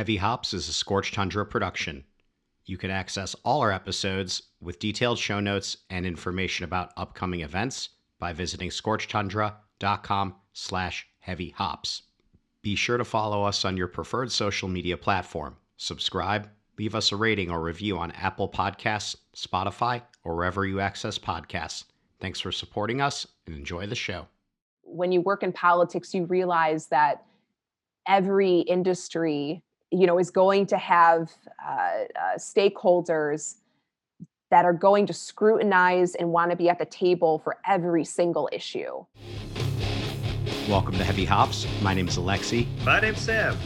Heavy Hops is a Scorched Tundra production. You can access all our episodes with detailed show notes and information about upcoming events by visiting scorchtundra.com slash heavy hops. Be sure to follow us on your preferred social media platform. Subscribe, leave us a rating or review on Apple Podcasts, Spotify, or wherever you access podcasts. Thanks for supporting us and enjoy the show. When you work in politics, you realize that every industry you know is going to have uh, uh, stakeholders that are going to scrutinize and want to be at the table for every single issue. Welcome to Heavy Hops. My name is Alexi. My name's Sam.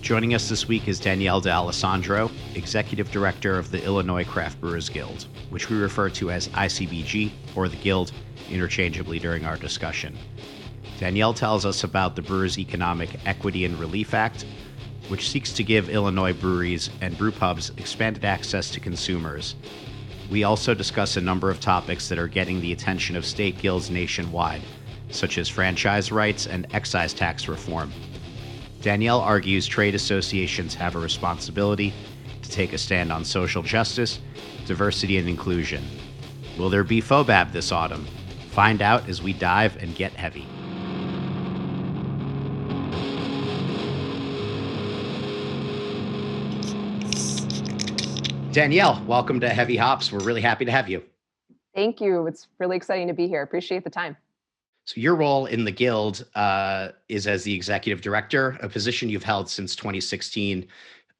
Joining us this week is Danielle D'Alessandro, Executive Director of the Illinois Craft Brewers Guild, which we refer to as ICBG or the Guild interchangeably during our discussion. Danielle tells us about the Brewers Economic Equity and Relief Act, which seeks to give Illinois breweries and brewpubs expanded access to consumers. We also discuss a number of topics that are getting the attention of state guilds nationwide, such as franchise rights and excise tax reform. Danielle argues trade associations have a responsibility to take a stand on social justice, diversity, and inclusion. Will there be FOBAB this autumn? Find out as we dive and get heavy. Danielle, welcome to Heavy Hops. We're really happy to have you. Thank you. It's really exciting to be here. Appreciate the time. So, your role in the Guild uh, is as the executive director, a position you've held since 2016.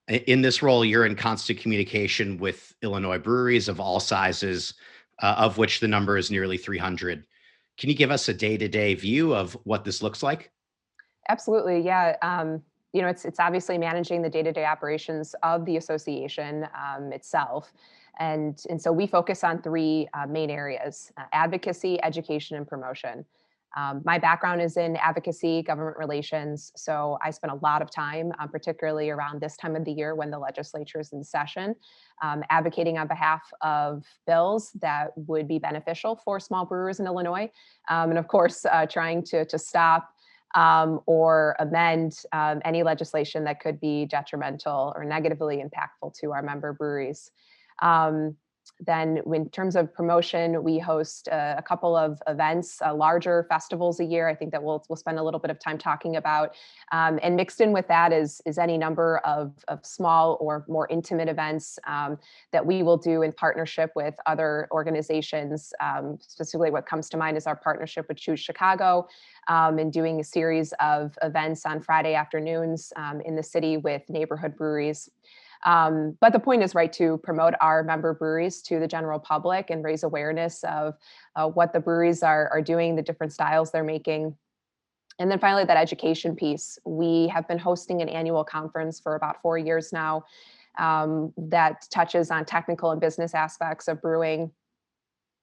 In this role, you're in constant communication with Illinois breweries of all sizes, uh, of which the number is nearly 300. Can you give us a day to day view of what this looks like? Absolutely. Yeah. Um, you know, it's it's obviously managing the day-to-day operations of the association um, itself, and and so we focus on three uh, main areas: uh, advocacy, education, and promotion. Um, my background is in advocacy, government relations, so I spend a lot of time, um, particularly around this time of the year when the legislature is in session, um, advocating on behalf of bills that would be beneficial for small brewers in Illinois, um, and of course, uh, trying to to stop um, or amend um, any legislation that could be detrimental or negatively impactful to our member breweries. Um, then in terms of promotion, we host a, a couple of events, uh, larger festivals a year. I think that we'll, we'll spend a little bit of time talking about. Um, and mixed in with that is, is any number of, of small or more intimate events um, that we will do in partnership with other organizations. Um, specifically, what comes to mind is our partnership with Choose Chicago um, and doing a series of events on Friday afternoons um, in the city with neighborhood breweries. Um, but the point is, right, to promote our member breweries to the general public and raise awareness of uh, what the breweries are, are doing, the different styles they're making. And then finally, that education piece. We have been hosting an annual conference for about four years now um, that touches on technical and business aspects of brewing.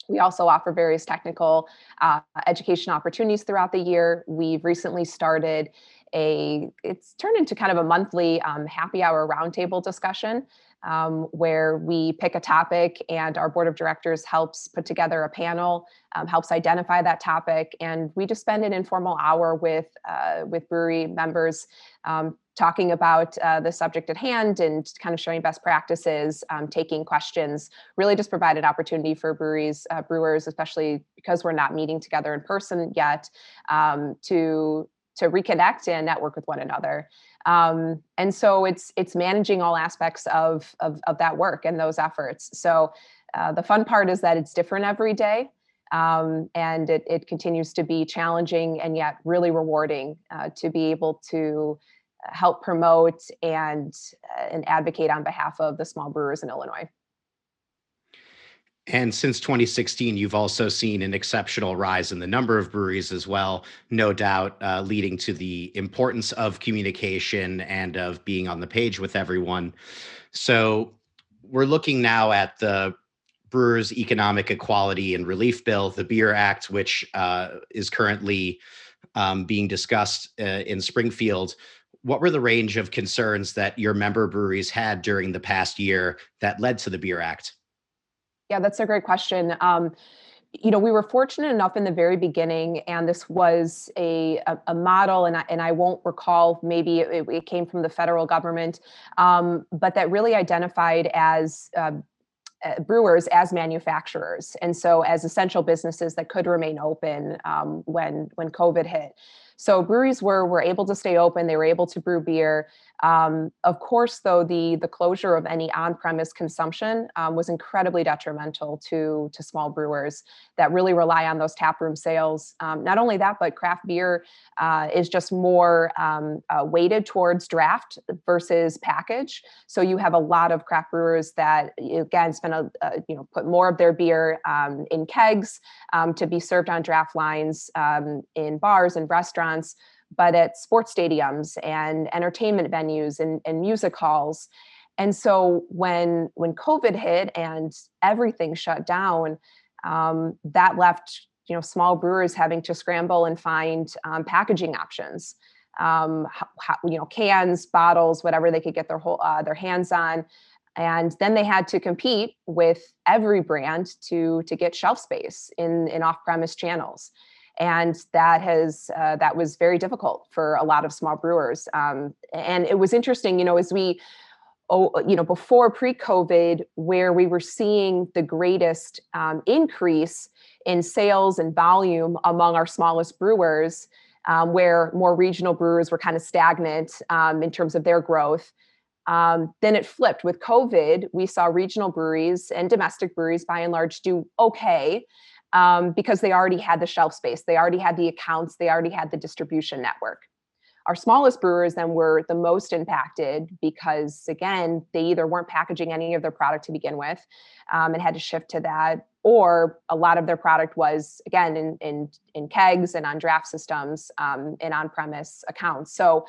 We also offer various technical uh, education opportunities throughout the year. We've recently started a it's turned into kind of a monthly um, happy hour roundtable discussion um, where we pick a topic and our board of directors helps put together a panel um, helps identify that topic. And we just spend an informal hour with uh, with brewery members um, talking about uh, the subject at hand and kind of sharing best practices, um, taking questions, really just provide an opportunity for breweries, uh, brewers, especially because we're not meeting together in person yet, um, to to reconnect and network with one another. Um, and so it's it's managing all aspects of, of, of that work and those efforts. So uh, the fun part is that it's different every day. Um, and it, it continues to be challenging and yet really rewarding uh, to be able to help promote and uh, and advocate on behalf of the small brewers in Illinois. And since 2016, you've also seen an exceptional rise in the number of breweries as well, no doubt uh, leading to the importance of communication and of being on the page with everyone. So we're looking now at the Brewers Economic Equality and Relief Bill, the BEER Act, which uh, is currently um, being discussed uh, in Springfield. What were the range of concerns that your member breweries had during the past year that led to the BEER Act? Yeah, that's a great question. Um, you know, we were fortunate enough in the very beginning, and this was a, a, a model, and I, and I won't recall, maybe it, it came from the federal government, um, but that really identified as uh, uh, brewers as manufacturers, and so as essential businesses that could remain open um, when when COVID hit. So breweries were were able to stay open. They were able to brew beer. Um, of course, though, the the closure of any on-premise consumption um, was incredibly detrimental to to small brewers that really rely on those taproom sales. Um, not only that, but craft beer uh, is just more um, uh, weighted towards draft versus package. So you have a lot of craft brewers that again spend a, a you know put more of their beer um, in kegs um, to be served on draft lines in bars and restaurants but at sports stadiums and entertainment venues and, and music halls. And so when when COVID hit and everything shut down, um, that left you know small brewers having to scramble and find um, packaging options. Um, how, you know, cans, bottles, whatever they could get their whole uh, their hands on, and then they had to compete with every brand to to get shelf space in in off premise channels and that has uh, that was very difficult for a lot of small brewers. Um, and it was interesting you know as we oh you know before pre-covid where we were seeing the greatest um, increase in sales and volume among our smallest brewers um, where more regional brewers were kind of stagnant um, in terms of their growth. Um, then it flipped. With covid we saw regional breweries and domestic breweries by and large do okay um, because they already had the shelf space, they already had the accounts, they already had the distribution network. Our smallest brewers then were the most impacted because, again, they either weren't packaging any of their product to begin with um, and had to shift to that, or a lot of their product was, again, in, in, in kegs and on draft systems um, and on premise accounts. So,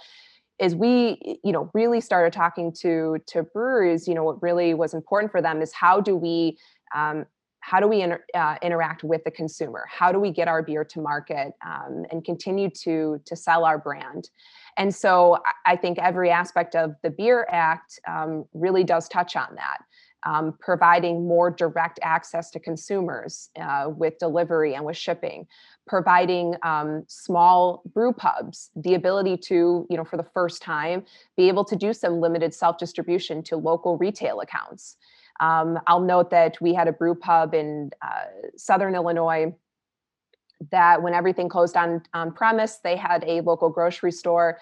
as we you know really started talking to to breweries you know what really was important for them is how do we um, how do we inter, uh, interact with the consumer? How do we get our beer to market um, and continue to to sell our brand? And so i think every aspect of the beer act um, really does touch on that um, providing more direct access to consumers uh, with delivery and with shipping providing um, small brew pubs the ability to you know for the first time be able to do some limited self distribution to local retail accounts um, I'll note that we had a brew pub in uh, Southern Illinois that when everything closed on, on premise, they had a local grocery store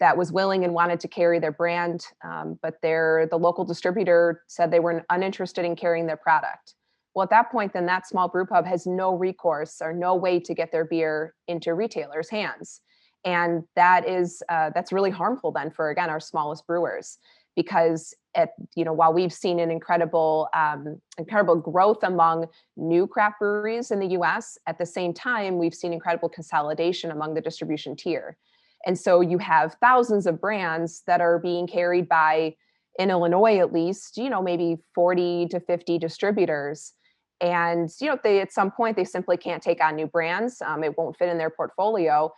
that was willing and wanted to carry their brand, um, but their the local distributor said they were uninterested in carrying their product. Well, at that point, then that small brew pub has no recourse or no way to get their beer into retailers' hands, and that is uh, that's really harmful then for again our smallest brewers because at you know while we've seen an incredible um, incredible growth among new craft breweries in the us at the same time we've seen incredible consolidation among the distribution tier. And so you have thousands of brands that are being carried by in illinois at least you know maybe 40 to 50 distributors. And you know they at some point they simply can't take on new brands um, it won't fit in their portfolio.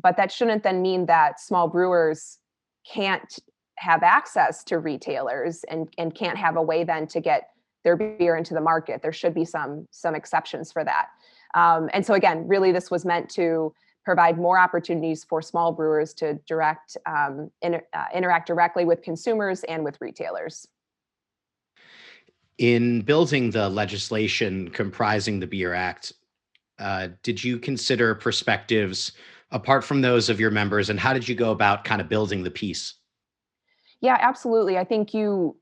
But that shouldn't then mean that small brewers can't have access to retailers and, and can't have a way then to get their beer into the market. There should be some some exceptions for that. Um, and so again, really, this was meant to provide more opportunities for small brewers to direct um, inter, uh, interact directly with consumers and with retailers. In building the legislation comprising the Beer Act, uh, did you consider perspectives apart from those of your members, and how did you go about kind of building the piece? Yeah, absolutely. I think you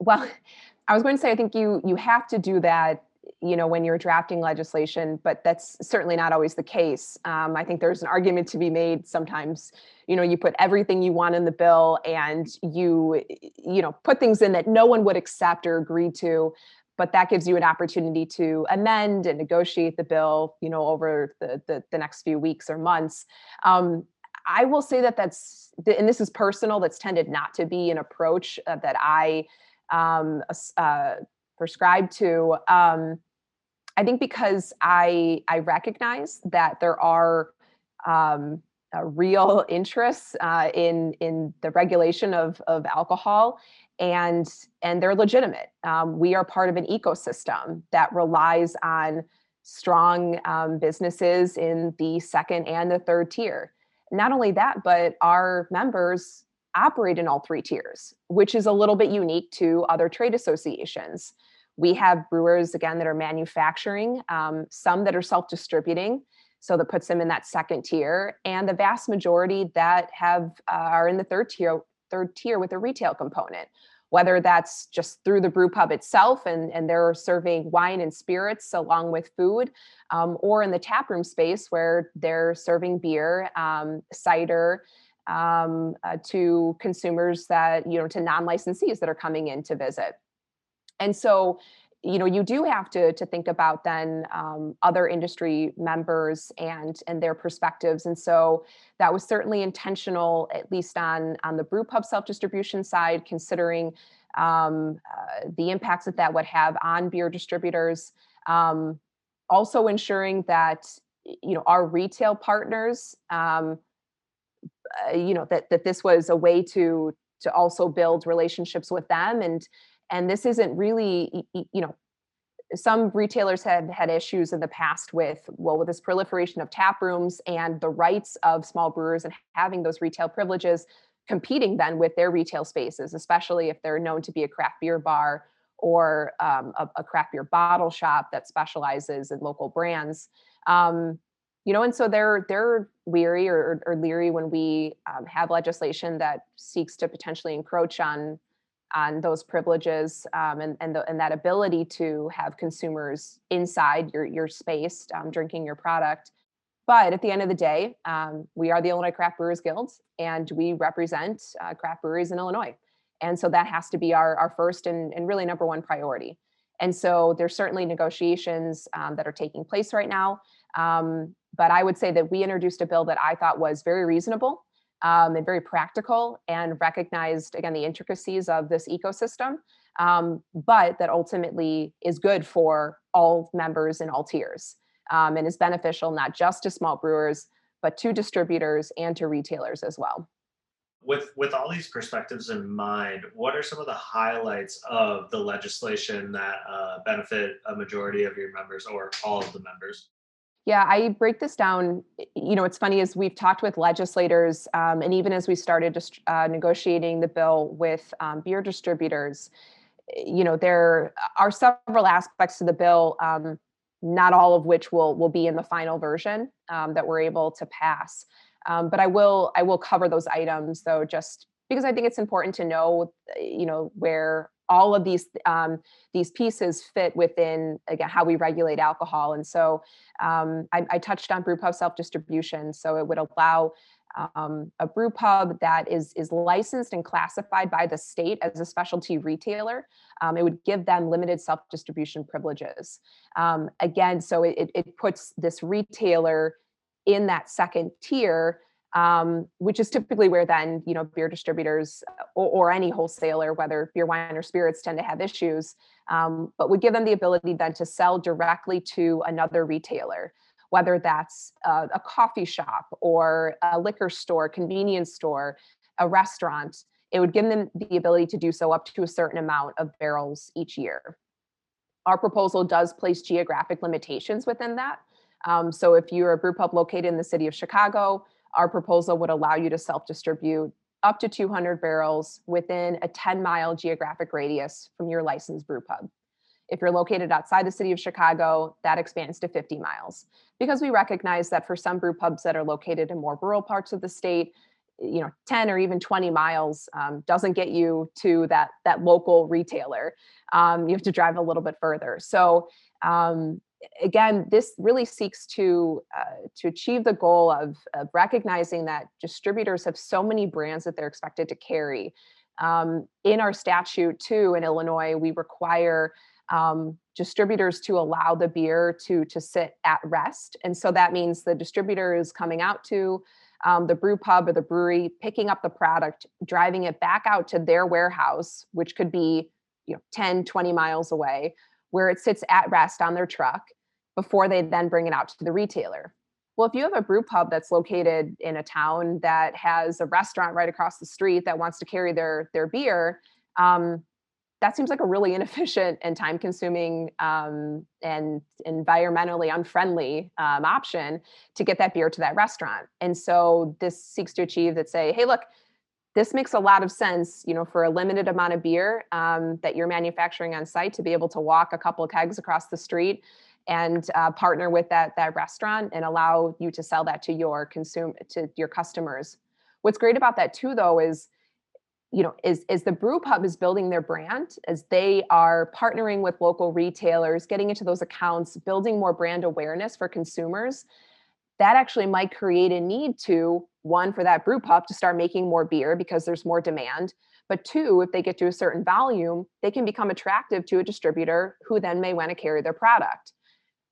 well, I was going to say I think you you have to do that you know when you're drafting legislation but that's certainly not always the case um, i think there's an argument to be made sometimes you know you put everything you want in the bill and you you know put things in that no one would accept or agree to but that gives you an opportunity to amend and negotiate the bill you know over the the, the next few weeks or months um, I will say that that's, and this is personal, that's tended not to be an approach uh, that I um, uh, prescribe to. Um, I think because I I recognize that there are um, real interests uh, in in the regulation of of alcohol, and and they're legitimate. Um, we are part of an ecosystem that relies on strong um, businesses in the second and the third tier. Not only that, but our members operate in all three tiers, which is a little bit unique to other trade associations. We have brewers, again, that are manufacturing, um, some that are self distributing. So that puts them in that second tier, and the vast majority that have uh, are in the third tier, third tier with a retail component whether that's just through the brew pub itself and, and they're serving wine and spirits along with food, um, or in the tap room space where they're serving beer, um, cider um, uh, to consumers that, you know, to non licensees that are coming in to visit. And so you know you do have to to think about then um, other industry members and and their perspectives. And so that was certainly intentional at least on on the brew pub self distribution side considering um, uh, the impacts that that would have on beer distributors um, also ensuring that you know our retail partners um, uh, you know that that this was a way to to also build relationships with them and and this isn't really you know some retailers had had issues in the past with well with this proliferation of tap rooms and the rights of small brewers and having those retail privileges competing then with their retail spaces especially if they're known to be a craft beer bar or um, a, a, craft beer bottle shop that specializes in local brands. Um, you know and so they're they're weary or, or leery when we um, have legislation that seeks to potentially encroach on on those privileges um, and and, the, and that ability to have consumers inside your your space um, drinking your product. But at the end of the day, um, we are the Illinois Craft Brewers Guild, and we represent uh, craft breweries in Illinois, and so that has to be our our first and, and really number one priority. And so there's certainly negotiations um, that are taking place right now. Um, but I would say that we introduced a bill that I thought was very reasonable um, and very practical and recognized again the intricacies of this ecosystem um, but that ultimately is good for all members in all tiers um, and is beneficial not just to small brewers but to distributors and to retailers as well. With with all these perspectives in mind what are some of the highlights of the legislation that uh, benefit a majority of your members or all of the members yeah, I break this down. You know, it's funny as we've talked with legislators, um, and even as we started just, uh, negotiating the bill with um, beer distributors, you know, there are several aspects to the bill, um, not all of which will will be in the final version um, that we're able to pass. Um, but I will I will cover those items though, just because I think it's important to know, you know, where all of these um, these pieces fit within again how we regulate alcohol. And so um, I, I, touched on brew pub self distribution so it would allow um, a brew pub that is is licensed and classified by the state as a specialty retailer. Um, it would give them limited self distribution privileges. Um, again so it, it puts this retailer in that second tier um, which is typically where then you know beer distributors or, or, any wholesaler whether beer wine or spirits tend to have issues um, but would give them the ability then to sell directly to another retailer whether that's a, a coffee shop or a liquor store convenience store a restaurant it would give them the ability to do so up to a certain amount of barrels each year. Our proposal does place geographic limitations within that um, so if you're a brew pub located in the city of chicago our proposal would allow you to self distribute up to 200 barrels within a 10 mile geographic radius from your licensed brew pub. If you're located outside the city of Chicago, that expands to 50 miles. Because we recognize that for some brew pubs that are located in more rural parts of the state, you know 10 or even 20 miles um, doesn't get you to that that local retailer um, you have to drive a little bit further so um, again, this really seeks to uh, to achieve the goal of, of, recognizing that distributors have so many brands that they're expected to carry. Um, in our statute, too, in Illinois, we require um, distributors to allow the beer to to sit at rest, and so that means the distributor is coming out to um, the brew pub or the brewery, picking up the product, driving it back out to their warehouse, which could be you know 10, 20 miles away where it sits at rest on their truck before they then bring it out to the retailer. Well, if you have a brew pub that's located in a town that has a restaurant right across the street that wants to carry their their beer, um, that seems like a really inefficient and time consuming um, and environmentally unfriendly um, option to get that beer to that restaurant and so this seeks to achieve that say hey look this makes a lot of sense you know for a limited amount of beer um, that you're manufacturing on site to be able to walk a couple of kegs across the street and uh, partner with that that restaurant and allow you to sell that to your consume to your customers. What's great about that too though is you know is is the brew pub is building their brand as they are partnering with local retailers getting into those accounts building more brand awareness for consumers. That actually might create a need to one for that brew pub to start making more beer because there's more demand but two if they get to a certain volume they can become attractive to a distributor who then may want to carry their product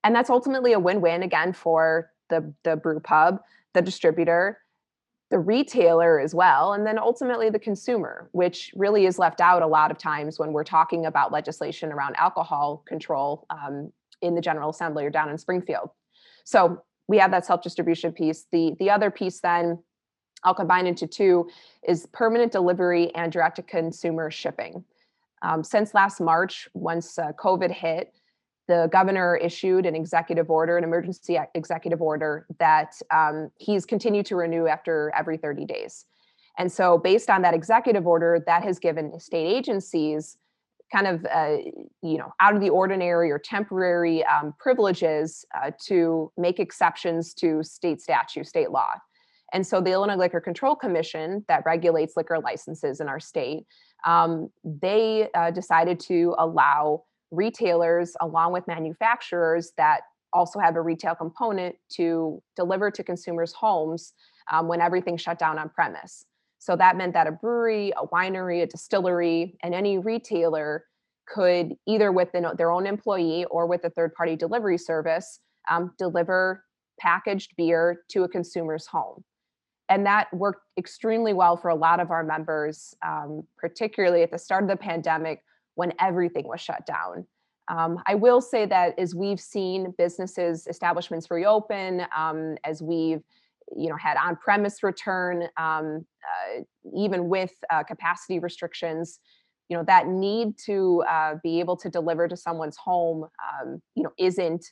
and that's ultimately a win-win again for the the brew pub the distributor the retailer as well, and then ultimately the consumer, which really is left out a lot of times when we're talking about legislation around alcohol control um, in the General Assembly or down in Springfield. So we have that self-distribution piece. The the other piece then I'll combine into two is permanent delivery and direct-to-consumer shipping. Um, since last March, once uh, COVID hit, the governor issued an executive order, an emergency executive order that um, he's continued to renew after every 30 days. And so, based on that executive order, that has given state agencies kind of, uh, you know, out of the ordinary or temporary um, privileges uh, to make exceptions to state statute, state law. And so, the Illinois Liquor Control Commission, that regulates liquor licenses in our state, um, they uh, decided to allow retailers along with manufacturers that also have a retail component to deliver to consumers' homes um, when everything shut down on premise. So that meant that a brewery, a winery, a distillery, and any retailer could either with their own employee or with a third party delivery service um, deliver packaged beer to a consumer's home. And that worked extremely well for a lot of our members, um, particularly at the start of the pandemic when everything was shut down. Um, I will say that as we've seen businesses, establishments reopen, um, as we've you know had on-premise return, um, uh, even with uh, capacity restrictions, you know that need to uh, be able to deliver to someone's home, um, you know, isn't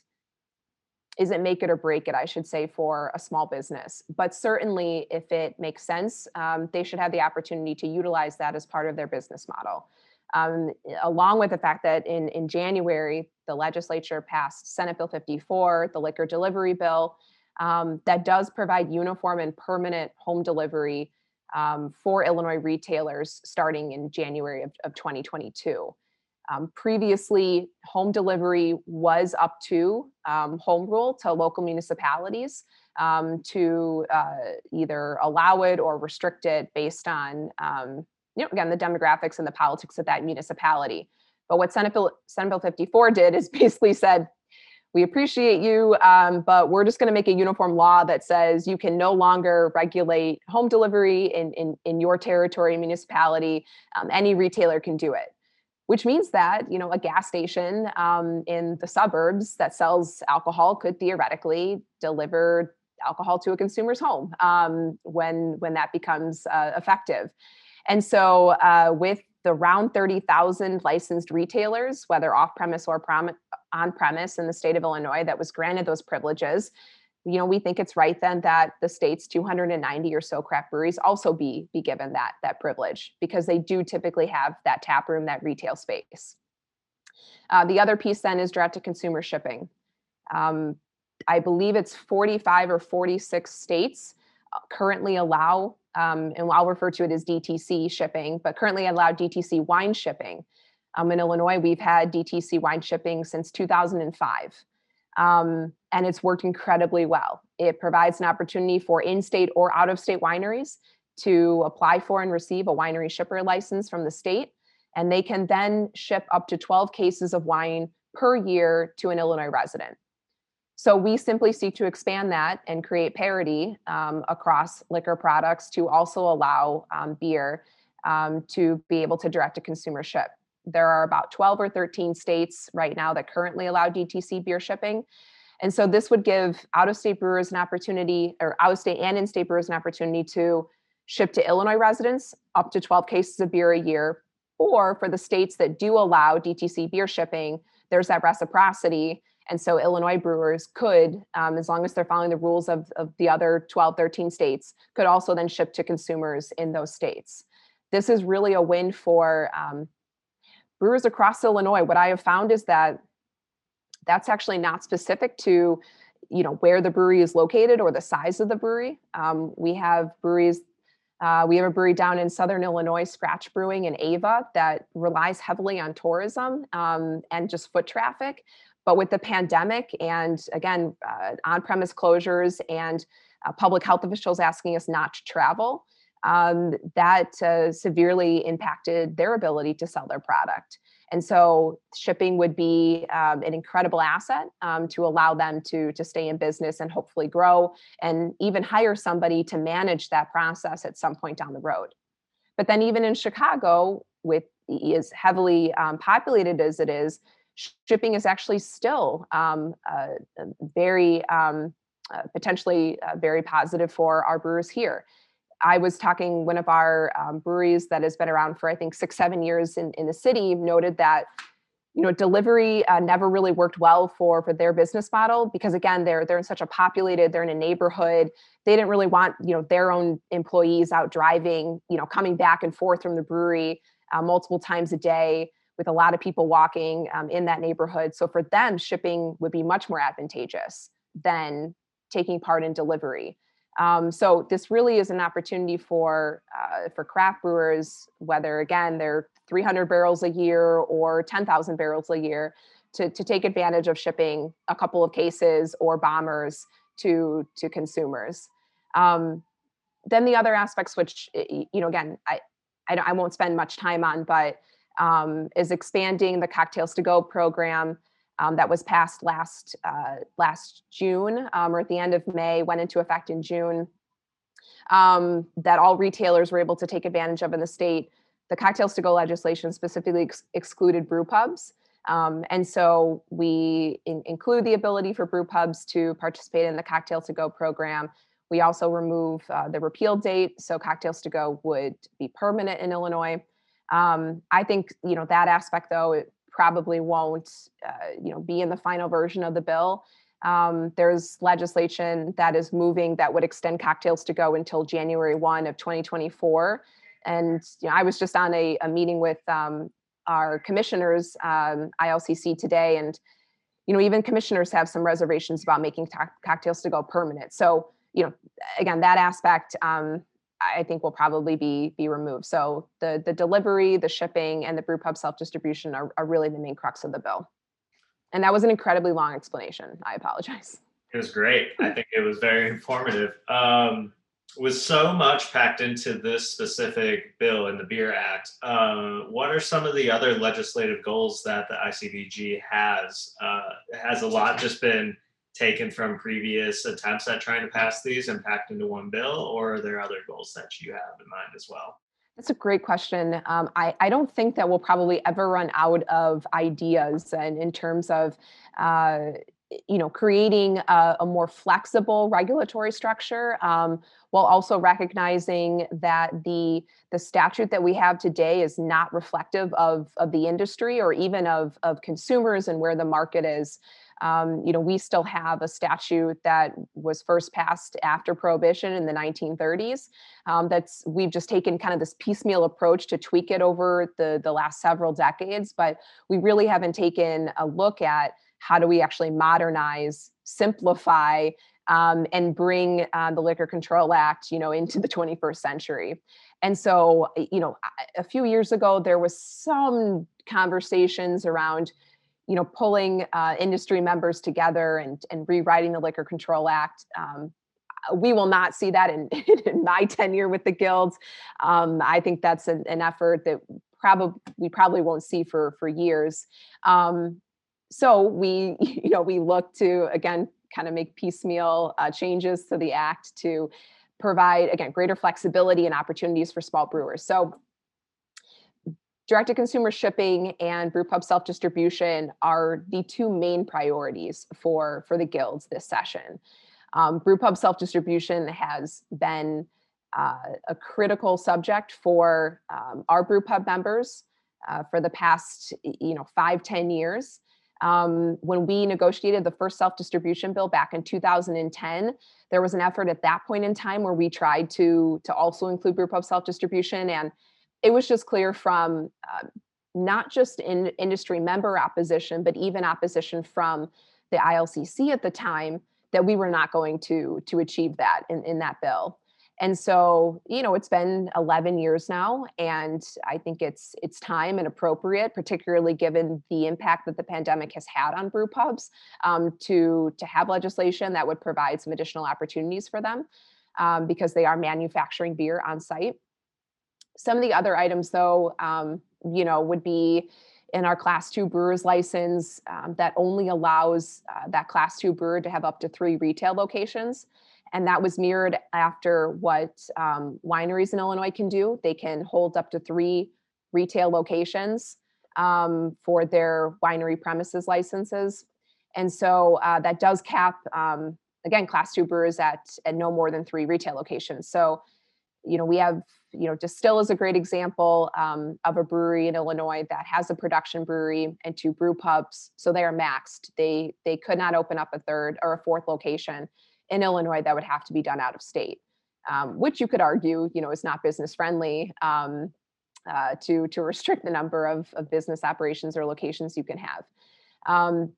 isn't make it or break it, I should say, for a small business. But certainly, if it makes sense, um, they should have the opportunity to utilize that as part of their business model um, along with the fact that in, in January, the legislature passed Senate Bill 54, the liquor delivery bill, um, that does provide uniform and permanent home delivery um, for Illinois retailers starting in January of, of 2022. Um, previously, home delivery was up to um, home rule to local municipalities um, to uh, either allow it or restrict it based on um, you know, again, the demographics and the politics of that municipality. But what Senate Bill, Senate Bill 54 did is basically said, we appreciate you, um, but we're just going to make a uniform law that says you can no longer regulate home delivery in, in, in your territory, municipality. Um, any retailer can do it, which means that you know a gas station um, in the suburbs that sells alcohol could theoretically deliver alcohol to a consumer's home um, when when that becomes uh, effective. And so, uh, with the around 30,000 licensed retailers, whether off premise or prom- on premise in the state of Illinois, that was granted those privileges, you know, we think it's right then that the state's 290 or so craft breweries also be be given that that privilege because they do typically have that tap room, that retail space. Uh, the other piece then is direct to consumer shipping. Um, I believe it's 45 or 46 states uh, currently allow um, and I'll refer to it as DTC shipping, but currently allowed DTC wine shipping. Um, in Illinois, we've had DTC wine shipping since 2005, um, and it's worked incredibly well. It provides an opportunity for in state or out of state wineries to apply for and receive a winery shipper license from the state, and they can then ship up to 12 cases of wine per year to an Illinois resident. So we simply seek to expand that and create parity um, across liquor products to also allow um, beer um, to be able to direct to consumer ship. There are about 12 or 13 states right now that currently allow DTC beer shipping. And so this would give out of state brewers an opportunity, or out of state and in state brewers an opportunity to ship to Illinois residents up to 12 cases of beer a year or for the states that do allow DTC beer shipping, there's that reciprocity. And so Illinois brewers could, um, as long as they're following the rules of, of the other 12, 13 states, could also then ship to consumers in those states. This is really a win for um, brewers across Illinois. What I have found is that that's actually not specific to you know where the brewery is located or the size of the brewery. Um, we have breweries uh, we have a brewery down in Southern Illinois, Scratch Brewing in Ava, that relies heavily on tourism um, and just foot traffic. But with the pandemic and again, uh, on premise closures and uh, public health officials asking us not to travel, um, that uh, severely impacted their ability to sell their product. And so shipping would be um, an incredible asset um, to allow them to, to stay in business and hopefully grow and even hire somebody to manage that process at some point down the road. But then even in Chicago, with as heavily um, populated as it is, shipping is actually still um, uh, very um, uh, potentially uh, very positive for our brewers here. I was talking one of our um, breweries that has been around for I think six seven years in, in the city noted that you know delivery uh, never really worked well for for their business model because again they're they're in such a populated they're in a neighborhood. They didn't really want you know their own employees out driving you know coming back and forth from the brewery uh, multiple times a day with a lot of people walking um, in that neighborhood. So for them shipping would be much more advantageous than taking part in delivery um, so this really is an opportunity for uh, for craft brewers, whether again they're 300 barrels a year or 10,000 barrels a year, to, to take advantage of shipping a couple of cases or bombers to to consumers. Um, then the other aspects, which you know, again, I I, I won't spend much time on, but um, is expanding the cocktails to go program um, that was passed last uh, last June um, or at the end of May, went into effect in June. Um, that all retailers were able to take advantage of in the state. The cocktails to go legislation specifically ex- excluded brew pubs. Um, and so we in- include the ability for brew pubs to participate in the cocktail to go program. We also remove uh, the repeal date, so cocktails to go would be permanent in Illinois. Um, I think you know that aspect though probably won't, uh, you know, be in the final version of the bill. Um, there's legislation that is moving that would extend cocktails to go until January 1 of 2024. And you know, I was just on a, a meeting with um, our commissioners, um, ILCC today, and you know, even commissioners have some reservations about making cocktails to go permanent. So, you know, again, that aspect, um, I think will probably be be removed. So the the delivery, the shipping, and the brew pub self distribution are, are really the main crux of the bill. And that was an incredibly long explanation. I apologize. It was great. I think it was very informative. Um, with so much packed into this specific bill in the Beer Act, uh, what are some of the other legislative goals that the ICBG has? Uh, has a lot just been taken from previous attempts at trying to pass these and packed into one bill, or are there other goals that you have in mind as well? That's a great question. Um, I, I don't think that we'll probably ever run out of ideas and in terms of uh, you know creating a, a, more flexible regulatory structure um, while also recognizing that the the statute that we have today is not reflective of of the industry or even of of consumers and where the market is um, you know, we still have a statute that was first passed after Prohibition in the 1930s. Um, that's we've just taken kind of this piecemeal approach to tweak it over the the last several decades, but we really haven't taken a look at how do we actually modernize, simplify, um, and bring uh, the Liquor Control Act, you know, into the 21st century. And so, you know, a few years ago, there was some conversations around you know, pulling uh, industry members together and, and rewriting the Liquor Control Act. Um, we will not see that in, in my tenure with the guilds. Um, I think that's an, an effort that probably we probably won't see for for years. Um, so we, you know, we look to again kind of make piecemeal uh, changes to the act to provide again greater flexibility and opportunities for small brewers. So direct to consumer shipping and brewpub self distribution are the two main priorities for for the guilds this session um, brewpub self distribution has been uh, a critical subject for um, our brewpub members uh, for the past, you know, five ten years. Um, when we negotiated the first self-distribution bill back in 2010, there was an effort at that point in time where we tried to to also include brew pub self-distribution, and it was just clear from uh, not just in industry member opposition, but even opposition from the ILCC at the time that we were not going to to achieve that in, in that bill. And so, you know, it's been 11 years now, and I think it's it's time and appropriate, particularly given the impact that the pandemic has had on brew pubs, um, to to have legislation that would provide some additional opportunities for them, um, because they are manufacturing beer on site. Some of the other items, though, um, you know, would be in our class two brewers license um, that only allows uh, that class two brewer to have up to three retail locations. And that was mirrored after what um, wineries in Illinois can do. They can hold up to three retail locations um, for their winery premises licenses. And so uh, that does cap, um, again, class two brewers at, at no more than three retail locations. So, you know, we have, you know, Distill is a great example um, of a brewery in Illinois that has a production brewery and two brew pubs. So they are maxed. They they could not open up a third or a fourth location in Illinois that would have to be done out of state, um, which you could argue, you know, is not business friendly um, uh, to to restrict the number of, of business operations or locations you can have. Um,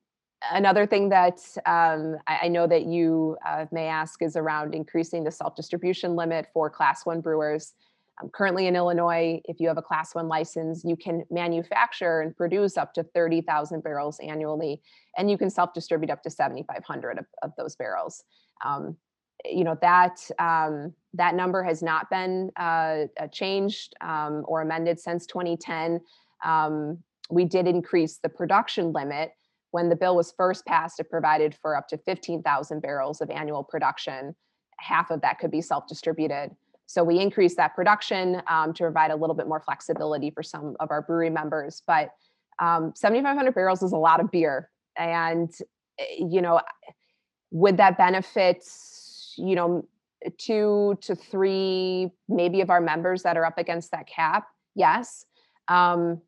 another thing that um, I, I, know that you uh, may ask is around increasing the self distribution limit for Class One brewers. Um, currently in Illinois, if you have a Class One license, you can manufacture and produce up to 30,000 barrels annually, and you can self distribute up to 7,500 of, of those barrels um, you know that um, that number has not been uh, uh changed um, or amended since 2010. Um, we did increase the production limit when the bill was first passed. It provided for up to 15,000 barrels of annual production. Half of that could be self-distributed. So we increased that production um, to provide a little bit more flexibility for some of our brewery members. But um, 7,500 barrels is a lot of beer, and eh, you know would that benefit you know two to three maybe of our members that are up against that cap? Yes. Um,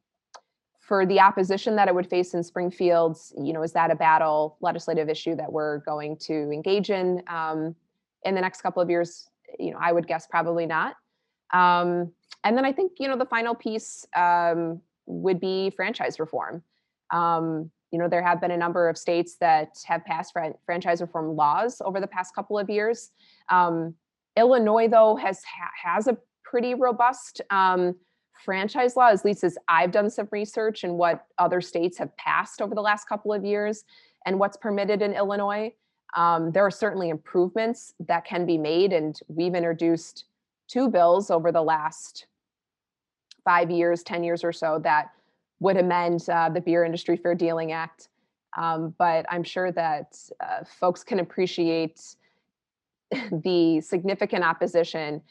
for the opposition that it would face in springfield you know is that a battle legislative issue that we're going to engage in um, in the next couple of years you know i would guess probably not. Um, and then i think you know the final piece um, would be franchise reform. Um, you know there have been a number of states that have passed fran- franchise reform laws over the past couple of years. Um, illinois though has ha- has a pretty robust um, franchise law at least as i've done some research and what other states have passed over the last couple of years and what's permitted in illinois um, there are certainly improvements that can be made and we've introduced two bills over the last five years ten years or so that would amend uh, the Beer Industry Fair Dealing Act. Um, but I'm sure that uh, folks can appreciate the significant opposition.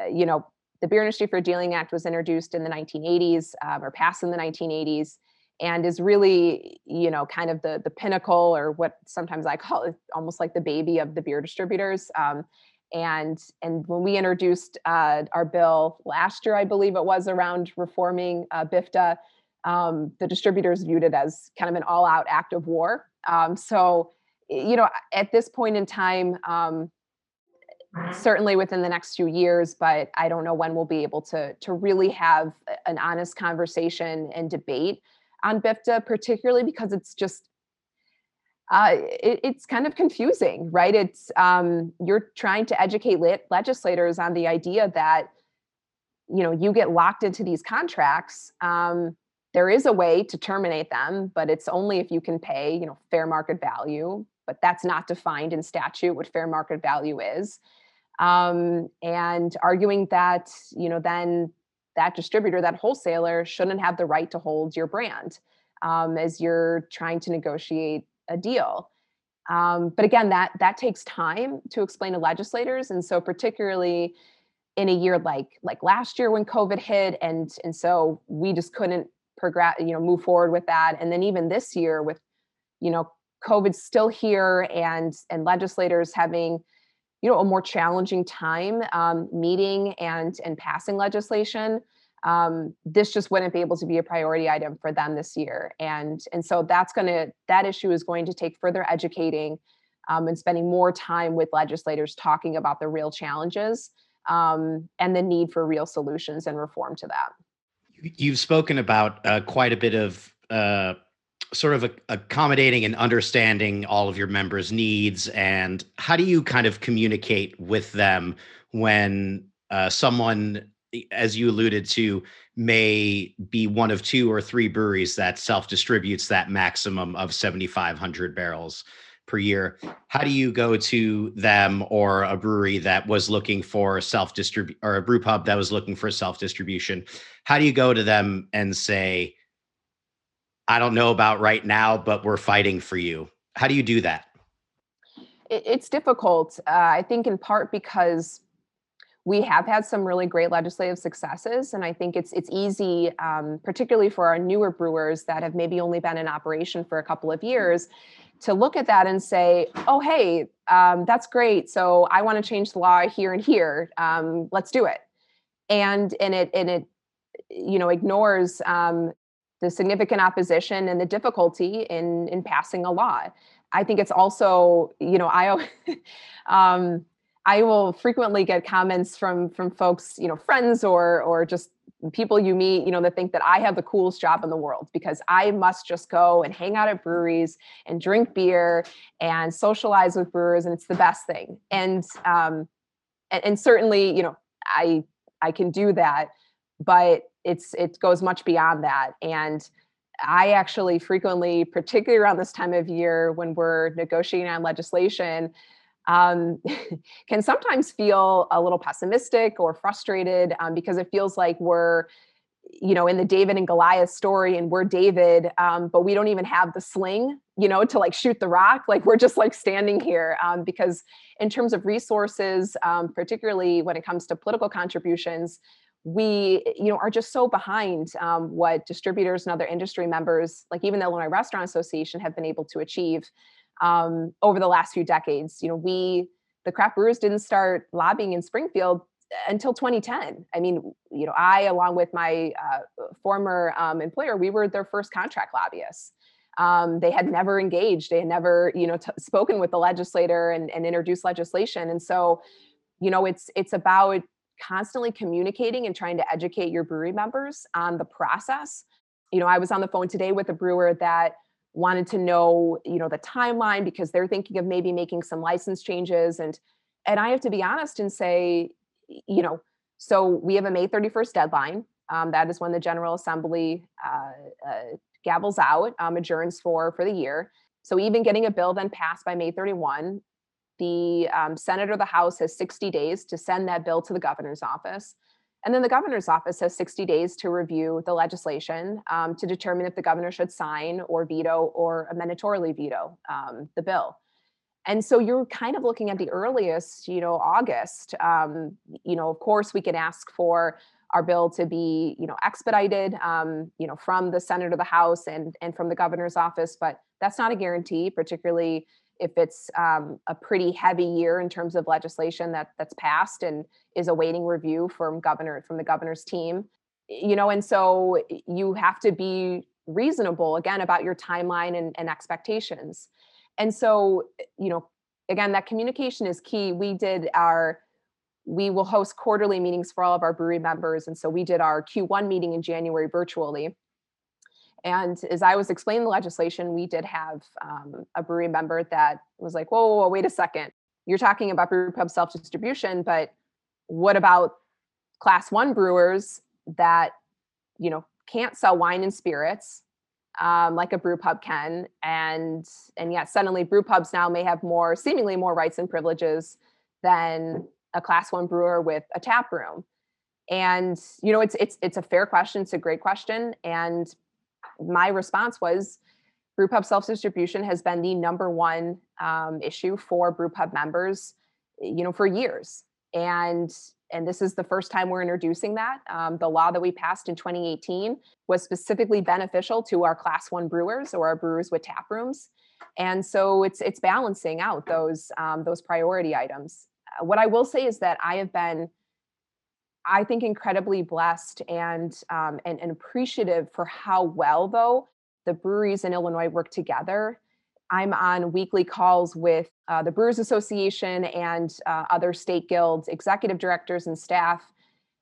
Uh, you know, the Beer Industry Fair Dealing Act was introduced in the 1980s um, or passed in the 1980s and is really, you know, kind of the, the pinnacle or what sometimes I call it almost like the baby of the beer distributors. Um, and and when we introduced uh, our bill last year, I believe it was around reforming uh, BIFDA, um, the distributors viewed it as kind of an all-out act of war. Um, so, you know, at this point in time, um, certainly within the next few years, but I don't know when we'll be able to to really have an honest conversation and debate on BIFDA, particularly because it's just uh, it, it's kind of confusing, right? It's um, you're trying to educate le- legislators on the idea that you know you get locked into these contracts um, there is a way to terminate them, but it's only if you can pay, you know, fair market value. But that's not defined in statute what fair market value is. Um, and arguing that, you know, then that distributor, that wholesaler shouldn't have the right to hold your brand um, as you're trying to negotiate a deal. Um, but again, that that takes time to explain to legislators, and so particularly in a year like like last year when COVID hit, and and so we just couldn't progress you know move forward with that and then even this year with you know covid still here and and legislators having you know a more challenging time um, meeting and and passing legislation um, this just wouldn't be able to be a priority item for them this year. And, and so that's going to, that issue is going to take further educating um, and spending more time with legislators talking about the real challenges um, and the need for real solutions and reform to that. You've spoken about uh, quite a bit of uh, sort of accommodating and understanding all of your members' needs. And how do you kind of communicate with them when uh, someone, as you alluded to, may be one of two or three breweries that self distributes that maximum of 7,500 barrels? per year. How do you go to them or a brewery that was looking for self distribute or a brew pub that was looking for self distribution? How do you go to them and say, I don't know about right now, but we're fighting for you? How do you do that? It's difficult. Uh, I think in part because we have had some really great legislative successes, and I think it's it's easy, um, particularly for our newer brewers that have maybe only been in operation for a couple of years, to look at that and say, oh, hey, um, that's great. So I want to change the law here and here. Um, let's do it. And and it and it you know ignores um, the significant opposition and the difficulty in in passing a law. I think it's also you know I um, I will frequently get comments from from folks you know friends or or just people you meet, you know, that think that I have the coolest job in the world because I must just go and hang out at breweries and drink beer and socialize with brewers, and it's the best thing. And um, and, and certainly, you know, I I can do that, but it's it goes much beyond that. And I actually frequently, particularly around this time of year when we're negotiating on legislation, um, can sometimes feel a little pessimistic or frustrated um, because it feels like we're you know in the david and goliath story and we're david um, but we don't even have the sling you know to like shoot the rock like we're just like standing here um, because in terms of resources um, particularly when it comes to political contributions we you know are just so behind um, what distributors and other industry members like even the illinois restaurant association have been able to achieve um, over the last few decades. You know, we the craft brewers didn't start lobbying in Springfield until 2010. I mean, you know, I along with my uh, former um, employer, we were their first contract lobbyists. Um, they had never engaged, they had never, you know, t- spoken with the legislator and, and introduced legislation. And so, you know, it's it's about constantly communicating and trying to educate your brewery members on the process. You know, I was on the phone today with a brewer that wanted to know you know the timeline because they're thinking of maybe making some license changes and and i have to be honest and say you know so we have a may 31st deadline um, that is when the general assembly uh, uh, gavels out um, adjourns for for the year so even getting a bill then passed by may 31 the um, senate or the house has 60 days to send that bill to the governor's office and then the governor's office has 60 days to review the legislation um, to determine if the governor should sign or veto or mandatorily veto um, the bill. And so you're kind of looking at the earliest, you know, August. Um, you know, of course, we can ask for our bill to be, you know, expedited, um, you know, from the Senate or the House and and from the governor's office, but that's not a guarantee, particularly if it's um, a pretty heavy year in terms of legislation that that's passed and is awaiting review from governor from the governor's team you know and so you have to be reasonable again about your timeline and, and expectations. And so you know again that communication is key. We did our we will host quarterly meetings for all of our brewery members and so we did our q1 meeting in january virtually and as I was explaining the legislation, we did have um, a brewery member that was like, whoa, whoa, whoa, wait a second. You're talking about brew pub self distribution, but what about class one brewers that, you know, can't sell wine and spirits um, like a brew pub can? And, and yet suddenly brew pubs now may have more, seemingly more rights and privileges than a class one brewer with a tap room and you know it's it's it's a fair question it's a great question and my response was brewpub self-distribution has been the number one um, issue for brewpub members you know for years. And and this is the first time we're introducing that. Um, the law that we passed in 2018 was specifically beneficial to our class one brewers or our brewers with tap rooms. And so it's it's balancing out those um, those priority items. Uh, what i will say is that i have been I think incredibly blessed and, um, and and appreciative for how well though the breweries in Illinois work together. I'm on weekly calls with uh, the Brewers Association and uh, other state guilds, executive directors and staff.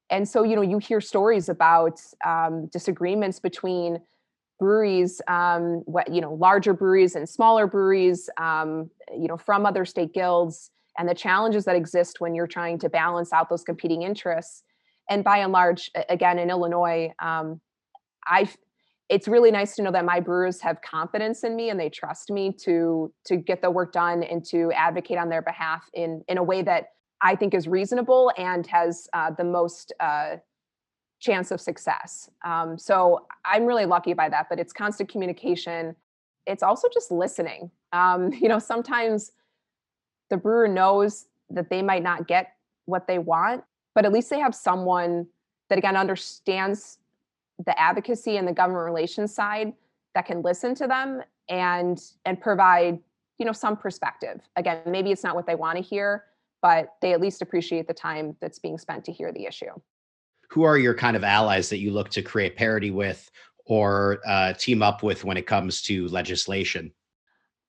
And so, you know, you hear stories about um, disagreements between breweries, um, what you know, larger breweries and smaller breweries, um, you know, from other state guilds, and the challenges that exist when you're trying to balance out those competing interests and by and large, again in Illinois, um, I it's really nice to know that my brewers have confidence in me and they trust me to to get the work done and to advocate on their behalf in in a way that I think is reasonable and has uh, the most uh, chance of success. Um, so I'm really lucky by that. But it's constant communication. It's also just listening. Um, you know, sometimes the brewer knows that they might not get what they want but at least they have someone that again understands the advocacy and the government relations side that can listen to them and and provide you know some perspective. Again maybe it's not what they want to hear but they at least appreciate the time that's being spent to hear the issue. Who are your kind of allies that you look to create parity with or uh, team up with when it comes to legislation?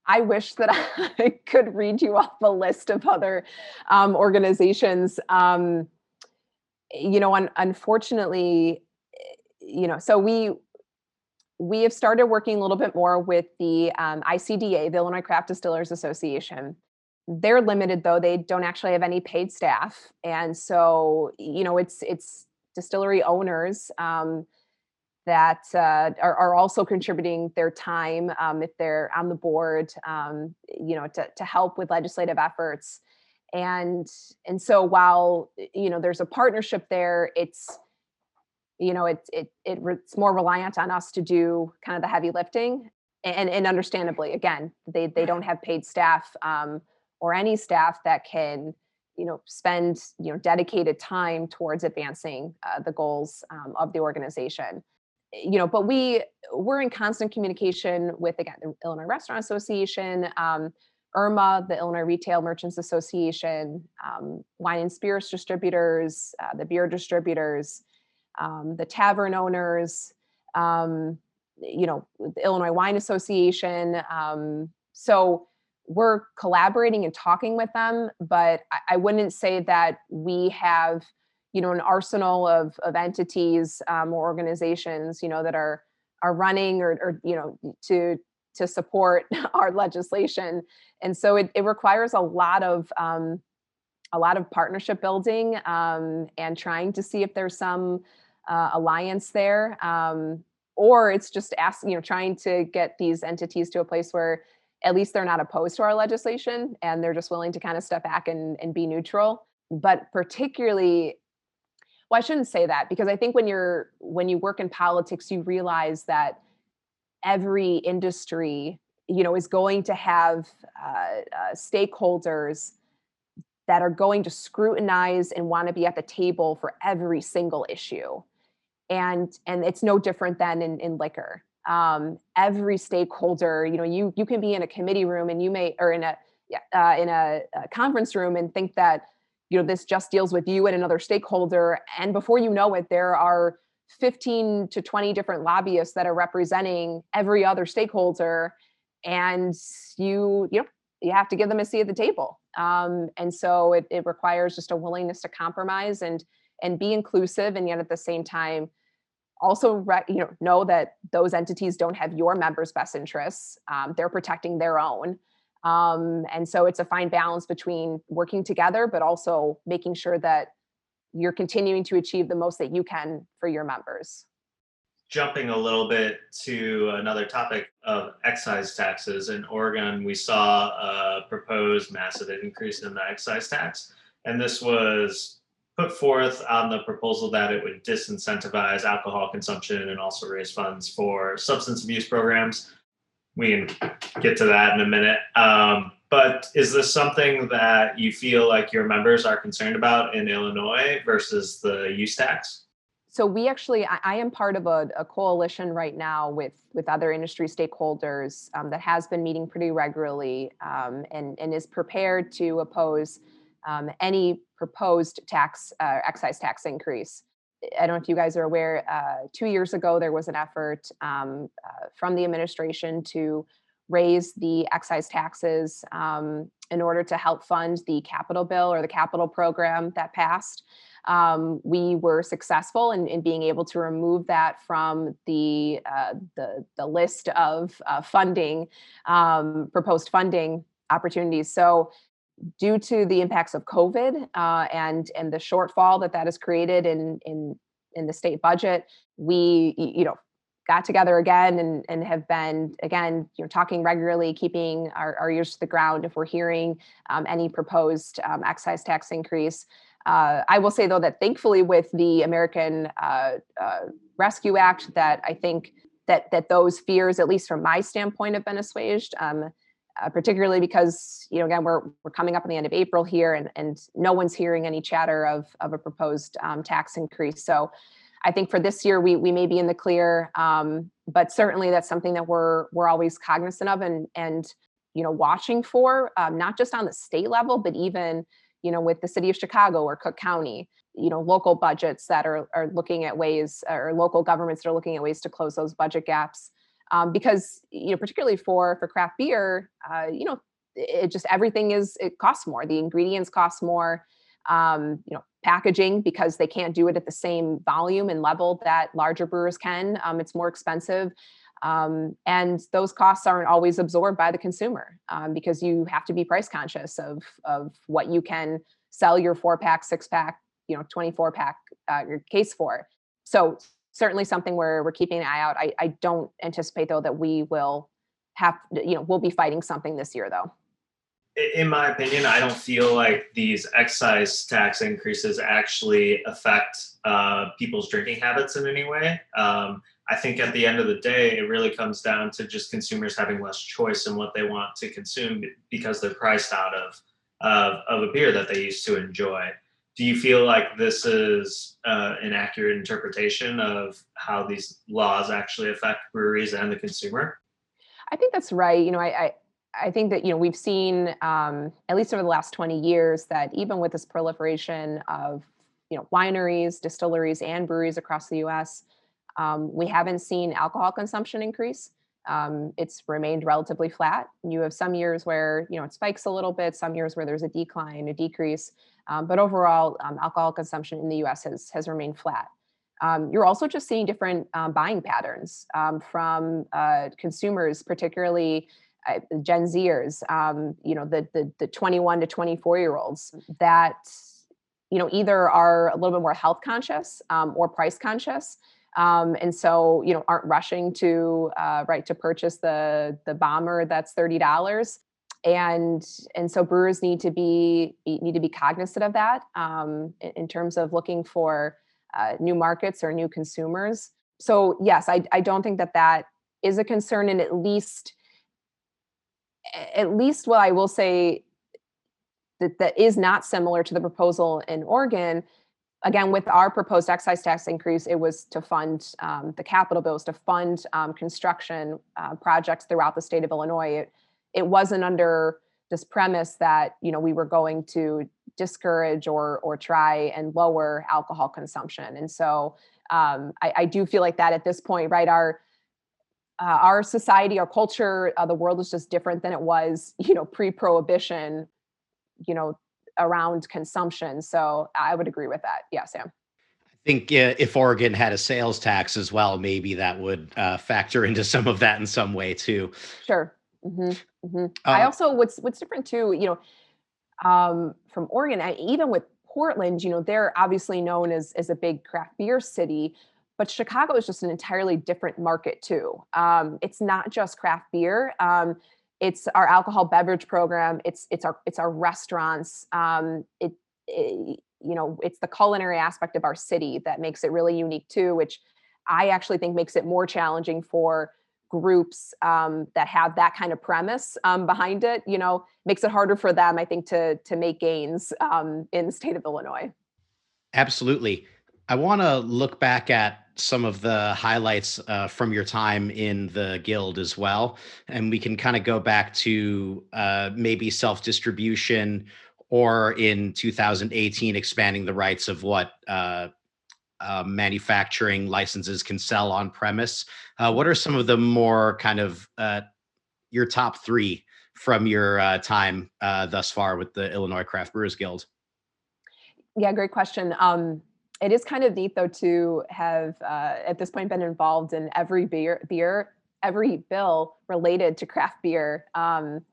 I wish that I could read you off a list of other um, organizations. Um, you know, un- unfortunately, you know, so we we have started working a little bit more with the um, ICDA, the Illinois Craft Distillers Association. They're limited though; they don't actually have any paid staff, and so you know, it's it's distillery owners um, that uh, are, are, also contributing their time um, if they're on the board, um, you know, to, to help with legislative efforts and and so while you know there's a partnership there it's you know it, it, it it's more reliant on us to do kind of the heavy lifting and and understandably again they they don't have paid staff um, or any staff that can you know spend you know dedicated time towards advancing uh, the goals um, of the organization. You know but we we're in constant communication with again the illinois restaurant association um, IRMA, the Illinois Retail Merchants Association, um, wine and spirits distributors, uh, the beer distributors, um, the tavern owners, um, you know, the Illinois Wine Association. Um, so we're collaborating and talking with them, but I, I, wouldn't say that we have, you know, an arsenal of, of entities um, or organizations, you know, that are are running or, or you know to to support our legislation. And so it, it requires a lot of um, a lot of partnership building um, and trying to see if there's some uh, alliance there um, or it's just asking you know trying to get these entities to a place where at least they're not opposed to our legislation and they're just willing to kind of step back and, and be neutral. But particularly well i shouldn't say that because i think when you're when you work in politics you realize that every industry you know is going to have uh, uh, stakeholders that are going to scrutinize and want to be at the table for every single issue. And and it's no different than in, in liquor. Um, every stakeholder you know you you can be in a committee room and you may or in a uh, in a, a conference room and think that you know this just deals with you and another stakeholder and before you know it there are 15 to 20 different lobbyists that are representing every other stakeholder and you you know you have to give them a seat at the table. Um, and so it, it requires just a willingness to compromise and and be inclusive and yet at the same time also re- you know know that those entities don't have your members best interests. Um, they're protecting their own. Um, and so it's a fine balance between working together but also making sure that you're continuing to achieve the most that you can for your members. Jumping a little bit to another topic of excise taxes in Oregon, we saw a proposed massive increase in the excise tax. And this was put forth on the proposal that it would disincentivize alcohol consumption and also raise funds for substance abuse programs. We can get to that in a minute. Um, but is this something that you feel like your members are concerned about in Illinois versus the use tax? So we actually, I, I am part of a, a, coalition right now with with other industry stakeholders um, that has been meeting pretty regularly um, and and is prepared to oppose um, any proposed tax uh, excise tax increase. I don't know if you guys are aware, uh, two years ago, there was an effort um, uh, from the administration to raise the excise taxes um, in order to help fund the capital bill or the capital program that passed. Um, we were successful in, in, being able to remove that from the uh, the, the, list of uh, funding um, proposed funding opportunities. So due to the impacts of COVID uh, and and the shortfall that that has created in in in the state budget, we you know got together again and and have been again you know talking regularly, keeping our, our ears to the ground if we're hearing um, any proposed um, excise tax increase. Uh, I will say though that thankfully with the American uh, uh, Rescue Act, that I think that that those fears, at least from my standpoint, have been assuaged. Um, uh, particularly because you know again we're we're coming up on the end of April here, and and no one's hearing any chatter of of a proposed um, tax increase. So I think for this year we we may be in the clear, um, but certainly that's something that we're we're always cognizant of and and you know watching for, um, not just on the state level, but even you know with the city of Chicago or Cook County you know local budgets that are are looking at ways or local governments that are looking at ways to close those budget gaps. Um, because you know particularly for for craft beer uh, you know it just everything is it costs more the ingredients cost more um, you know packaging because they can't do it at the same volume and level that larger brewers can um, it's more expensive um, and those costs aren't always absorbed by the consumer um, because you have to be price conscious of of what you can sell your four pack six pack you know 24 pack uh, your case for so certainly something where we're keeping an eye out. I, I don't anticipate though that we will have, you know, we'll be fighting something this year though. In my opinion, I don't feel like these excise tax increases actually affect uh, people's drinking habits in any way. Um, I think at the end of the day, it really comes down to just consumers having less choice in what they want to consume because they're priced out of of, of a beer that they used to enjoy do you feel like this is uh, an accurate interpretation of how these laws actually affect breweries and the consumer? I think that's right. You know, I, I I think that you know we've seen um, at least over the last 20 years that even with this proliferation of you know wineries, distilleries, and breweries across the U.S., um, we haven't seen alcohol consumption increase. Um, it's remained relatively flat. You have some years where you know it spikes a little bit, some years where there's a decline, a decrease. Um, but overall, um, alcohol consumption in the U.S. has has remained flat. Um, you're also just seeing different um, buying patterns um, from uh, consumers, particularly Gen Zers. Um, you know, the, the the 21 to 24 year olds that you know either are a little bit more health conscious or price conscious. Um, and so you know aren't rushing to uh, right to purchase the the bomber that's thirty dollars and and so brewers need to be need to be cognizant of that um, in, in, terms of looking for uh, new markets or new consumers so yes I, I don't think that that is a concern and at least at least what i will say that that is not similar to the proposal in oregon. Again with our proposed excise tax increase it was to fund um, the capital bills to fund um, construction uh, projects throughout the state of illinois. It, it wasn't under this premise that you know we were going to discourage or or try and lower alcohol consumption. And so um, I, I, do feel like that at this point right our uh, our society our culture uh, the world is just different than it was you know pre-prohibition you know around consumption so i would agree with that yeah sam I think uh, if Oregon had a sales tax as well, maybe that would uh, factor into some of that in some way too. Sure. Mm-hmm. Mm-hmm. I uh also what's what's different too, you know, um, from Oregon, I, even with Portland, you know, they're obviously known as as a big craft beer city, but Chicago is just an entirely different market too. Um, it's not just craft beer. Um, it's our alcohol beverage program. It's it's our it's our restaurants. Um, it, it you know it's the culinary aspect of our city that makes it really unique too, which I actually think makes it more challenging for groups um, that have that kind of premise um, behind it, you know, makes it harder for them, I think, to to make gains um, in the state of Illinois. Absolutely. I want to look back at some of the highlights uh, from your time in the guild as well, and we can kind of go back to uh, maybe self distribution or in 2018 expanding the rights of what uh, uh, manufacturing licenses can sell on premise. Uh, what are some of the more kind of uh, your top three from your time thus far with the Illinois Craft Brewers Guild? Yeah, great question. Um, it is kind of neat though to have uh, at this point been involved in every beer beer every bill related to craft beer. Um,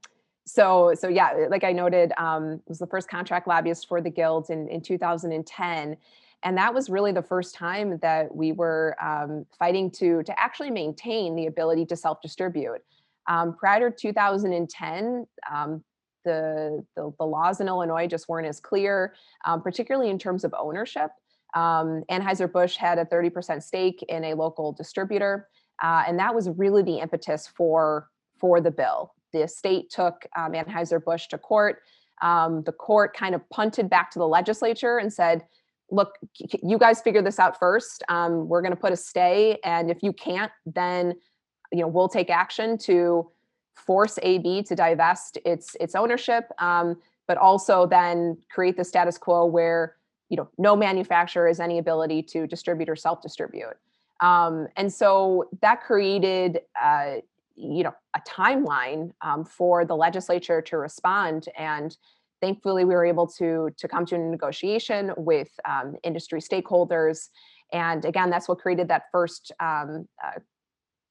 so so yeah, like I noted, um, was the first contract lobbyist for the guild in in 2010 and that was really the first time that we were um, fighting to to actually maintain the ability to self distribute. Um, prior to 2010, um, the, the, the laws in Illinois just weren't as clear, um, particularly in terms of ownership. Um, Anheuser-Busch had a 30% stake in a local distributor, uh, and that was really the impetus for, for the bill. The state took um, Anheuser-Busch to court. Um, the court kind of punted back to the legislature and said, look, you guys figure this out first. Um, we're going to put a stay, and if you can't, then you know we'll take action to force AB to divest its its ownership, um, but also then create the status quo where you know no manufacturer has any ability to distribute or self distribute um, and so that created uh, you know a timeline um, for the legislature to respond and thankfully we were able to to come to a negotiation with um, industry stakeholders. And again that's what created that first um, uh,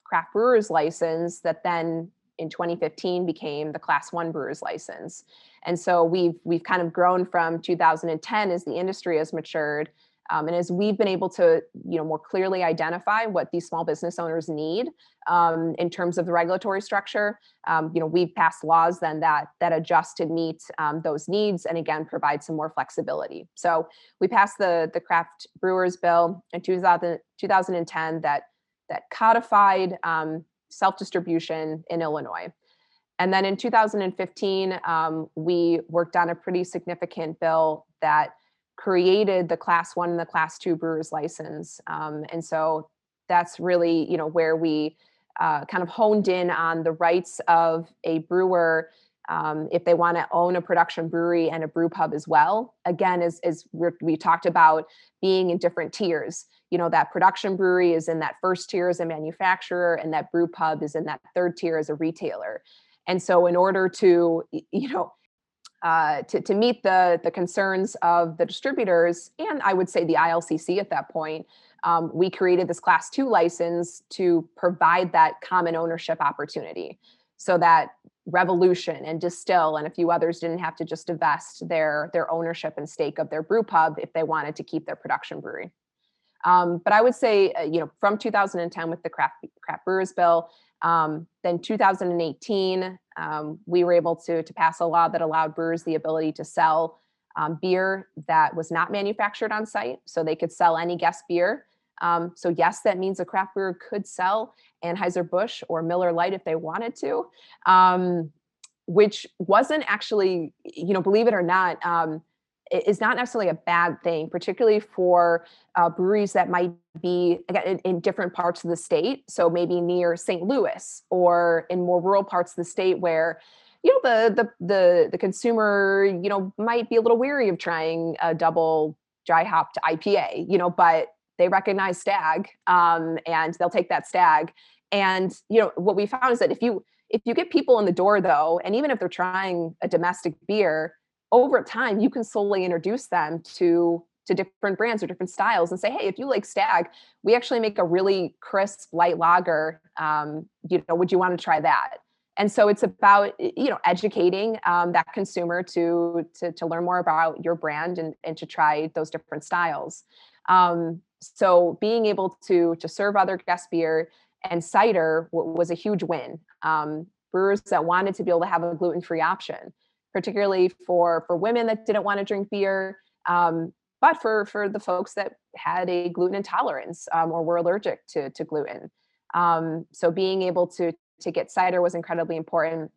craft brewers license that then in 2015 became the class one brewers license and so we've we've kind of grown from 2010 as the industry has matured um, and as we've been able to you know more clearly identify what these small business owners need um, in terms of the regulatory structure um, you know we've passed laws then that that adjust to meet um, those needs and again provide some more flexibility. So we passed the the craft brewers bill in 2000, 2010 that that codified um, self-distribution in illinois and then in 2015, um, we worked on a pretty significant bill that created the class one and the class two brewers license. Um, and so that's really, you know, where we uh, kind of honed in on the rights of a brewer um, if they want to own a production brewery and a brew pub as well. Again, as, as we talked about being in different tiers, you know, that production brewery is in that first tier as a manufacturer and that brew pub is in that third tier as a retailer. And so, in order to, you know, uh, to, to meet the, the concerns of the distributors and I would say the ILCC at that point, um, we created this class two license to provide that common ownership opportunity so that Revolution and Distill and a few others didn't have to just divest their, their ownership and stake of their brew pub if they wanted to keep their production brewery. Um, but I would say, uh, you know, from 2010 with the craft, craft brewers bill, um, then 2018, um, we were able to, to pass a law that allowed brewers the ability to sell um, beer that was not manufactured on site. So they could sell any guest beer. Um, so yes, that means a craft brewer could sell Anheuser-Busch or Miller Lite if they wanted to, um, which wasn't actually, you know, believe it or not, um, is not necessarily a bad thing, particularly for uh, breweries that might be again in, in, different parts of the state. So maybe near St. Louis or in more rural parts of the state where you know the the the the consumer you know might be a little weary of trying a double dry hopped IPA, you know, but they recognize Stag um, and they'll take that Stag. And you know what we found is that if you if you get people in the door though, and even if they're trying a domestic beer, over time you can slowly introduce them to to different brands or different styles and say hey if you like stag we actually make a really crisp light lager um, you know would you want to try that? And so it's about you know educating um, that consumer to, to to learn more about your brand and, and to try those different styles. Um, so being able to to serve other guest beer and cider w- was a huge win. Um, brewers that wanted to be able to have a gluten-free option particularly for for women that didn't want to drink beer, um, but for for the folks that had a gluten intolerance um, or were allergic to to gluten. Um, so being able to to get cider was incredibly important.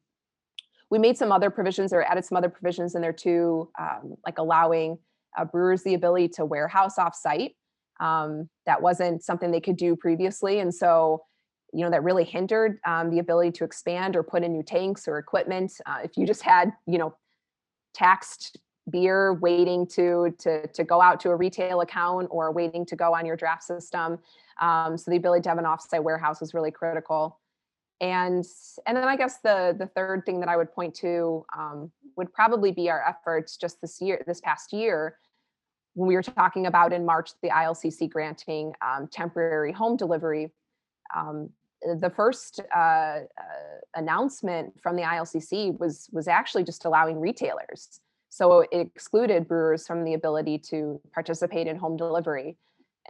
We made some other provisions or added some other provisions in there too, um, like allowing uh, brewers the ability to warehouse off site. Um, that wasn't something they could do previously, and so you know that really hindered um, the ability to expand or put in new tanks or equipment uh, if you just had you know taxed beer waiting to to to go out to a retail account or waiting to go on your draft system. Um, so the ability to have an offsite warehouse is really critical. And and then I guess the the third thing that I would point to um, would probably be our efforts just this year, this past year, when we were talking about in March the ILCC granting um, temporary home delivery. Um, the first uh, uh, announcement from the ILCC was was actually just allowing retailers. So it excluded brewers from the ability to participate in home delivery.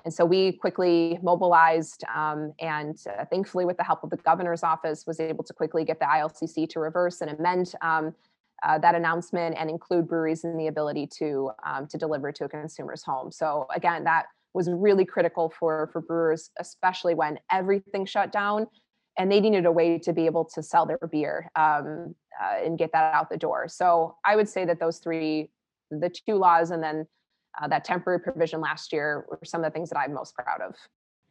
And so we quickly mobilized um, and uh, thankfully with the help of the governor's office was able to quickly get the ILCC to reverse and amend um, uh, that announcement and include breweries in the ability to um, to deliver to a consumer's home. So again, that was really critical for for brewers, especially when everything shut down, and they needed a way to be able to sell their beer um, uh, and get that out the door. So I would say that those three, the two laws, and then uh, that temporary provision last year, were some of the things that I'm most proud of.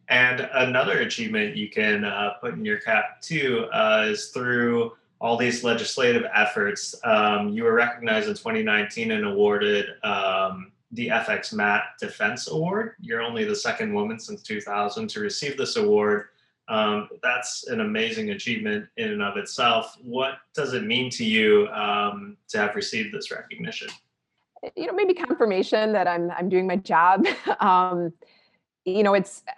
And another achievement you can uh, put in your cap too uh, is through all these legislative efforts. Um, you were recognized in 2019 and awarded um, the FX Matt Defense Award. You're only the second woman since 2000 to receive this award. Um, that's an amazing achievement in and of itself. What does it mean to you um, to have received this recognition? You know, maybe confirmation that I'm I'm doing my job. Um, you know, it's.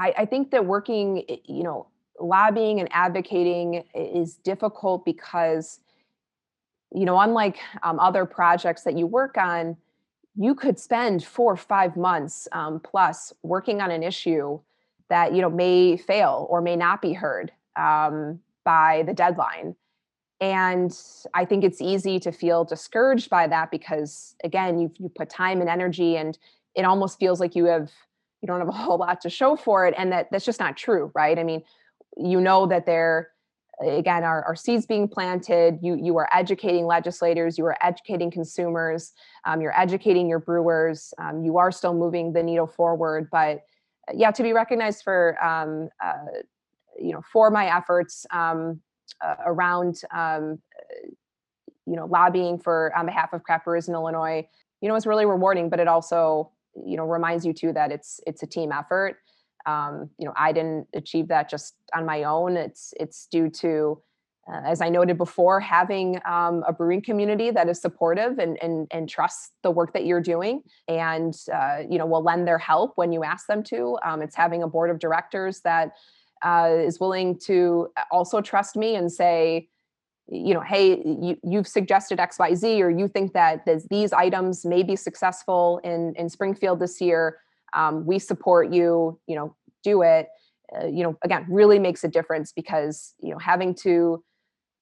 I, I think that working, you know, lobbying and advocating is difficult because you know unlike um, other projects that you work on you could spend four or five months um, plus working on an issue that you know may fail or may not be heard um, by the deadline. And i think it's easy to feel discouraged by that because again you you put time and energy and it almost feels like you have you don't have a whole lot to show for it and that that's just not true right? I mean you know that there again are seeds being planted. You you are educating legislators you are educating consumers um, you're educating your brewers. Um, you are still moving the needle forward but uh, yeah to be recognized for um, uh, you know for my efforts um, uh, around um, you know lobbying for on behalf of craft brewers in illinois you know it's really rewarding but it also you know reminds you too that it's it's a team effort um, you know i didn't achieve that just on my own. It's it's due to uh, as i noted before having um, a brewing community that is supportive and and and trusts the work that you're doing and uh, you know will lend their help when you ask them to. Um, it's having a board of directors that uh, is willing to also trust me and say you know hey you, you've suggested xyz or you think that these items may be successful in in springfield this year um, we support you you know do it. Uh, you know again really makes a difference because you know having to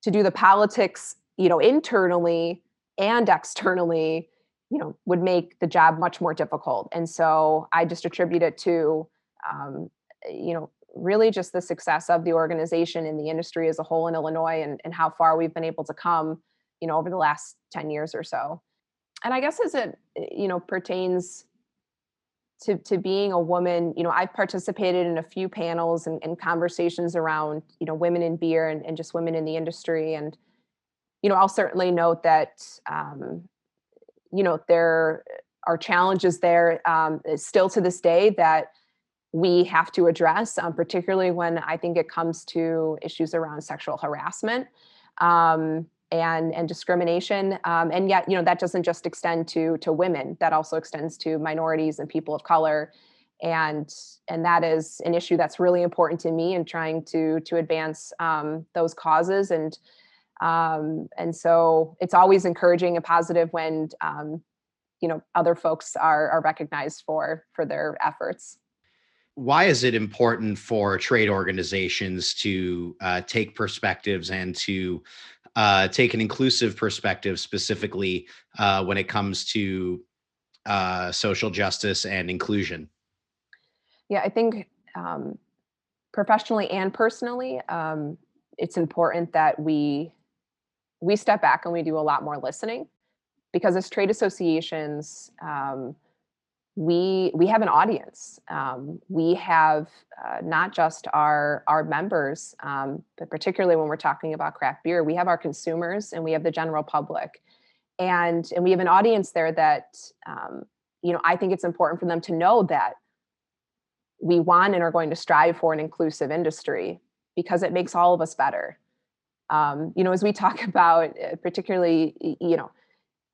to do the politics you know internally and externally you know would make the job much more difficult. And so i just attribute it to um, you know really just the success of the organization in the industry as a whole in illinois and, and how far we've been able to come you know over the last 10 years or so. And i guess as it you know pertains to to being a woman you know i've participated in a few panels and, and conversations around you know women in beer and, and, just women in the industry. And you know i'll certainly note that um, you know there are challenges there um, still to this day that we have to address um, particularly when i think it comes to issues around sexual harassment. Um, and and discrimination um, and yet you know that doesn't just extend to to women. That also extends to minorities and people of color. And and that is an issue that's really important to me in trying to to advance um, those causes. And um, and so it's always encouraging and positive when um, you know other folks are are recognized for for their efforts. Why is it important for trade organizations to uh, take perspectives and to uh, take an inclusive perspective, specifically uh, when it comes to uh, social justice and inclusion? Yeah, I think um, professionally and personally, um, it's important that we we step back and we do a lot more listening, because as trade associations, um, we we have an audience. Um, we have uh, not just our our members, um, but particularly when we're talking about craft beer, we have our consumers and we have the general public. and and we have an audience there that um, you know i think it's important for them to know that we want and are going to strive for an inclusive industry because it makes all of us better um, you know as we talk about uh, particularly you know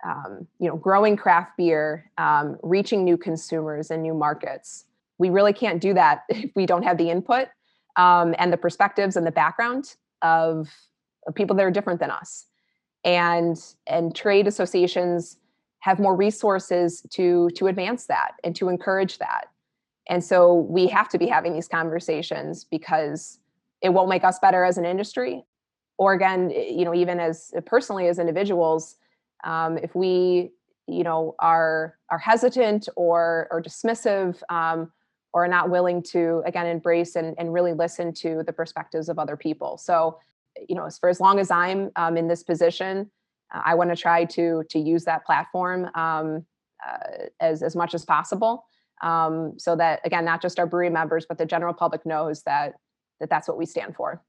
um, you know growing craft beer um, reaching new consumers and new markets. We really can't do that if we don't have the input um, and the perspectives and the background of, of people that are different than us. And and trade associations have more resources to to advance that and to encourage that. And so we have to be having these conversations because it won't make us better as an industry or again you know even as personally as individuals um, if we you know are are hesitant or or dismissive um, or not willing to again embrace and, and really listen to the perspectives of other people. So you know as for as long as i'm um, in this position uh, i want to try to to use that platform um, uh, as as much as possible. Um, so that again not just our brewery members but the general public knows that that that's what we stand for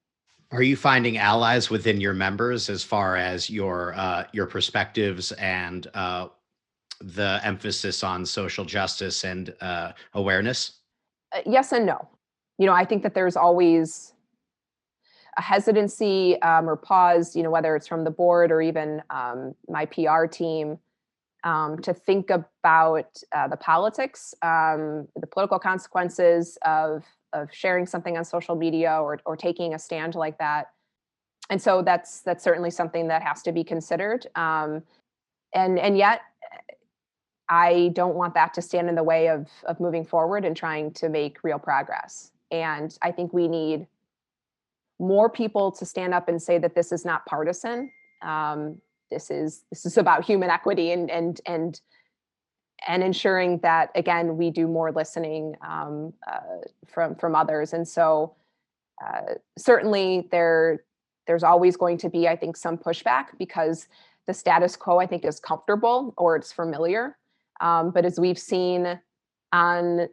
are you finding allies within your members as far as your uh, your perspectives and uh, the emphasis on social justice and uh, awareness uh, yes and no. You know, I think that there's always a hesitancy um, or pause, you know, whether it's from the board or even um, my PR team, um, to think about uh, the politics, um, the political consequences of of sharing something on social media or or taking a stand like that. And so that's that's certainly something that has to be considered. Um, and and yet I don't want that to stand in the way of of moving forward and trying to make real progress. And I think we need more people to stand up and say that this is not partisan. Um, this is this is about human equity and and and and ensuring that again we do more listening um, uh, from from others. And so uh, certainly there there's always going to be I think some pushback because the status quo I think is comfortable or it's familiar. Um, but as we've seen on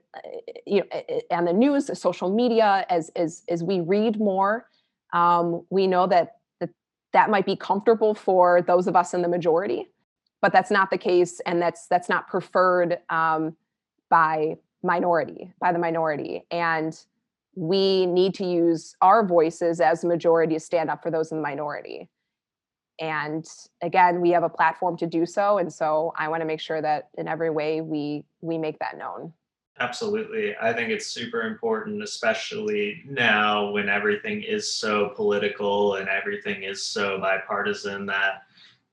you know on the news, social media, as as as we read more, um, we know that that that might be comfortable for those of us in the majority, but that's not the case, and that's that's not preferred um, by minority by the minority. And we need to use our voices as a majority to stand up for those in the minority. And again we have a platform to do so and so i want to make sure that in every way we we make that known. Absolutely. I think it's super important especially now when everything is so political and everything is so bipartisan that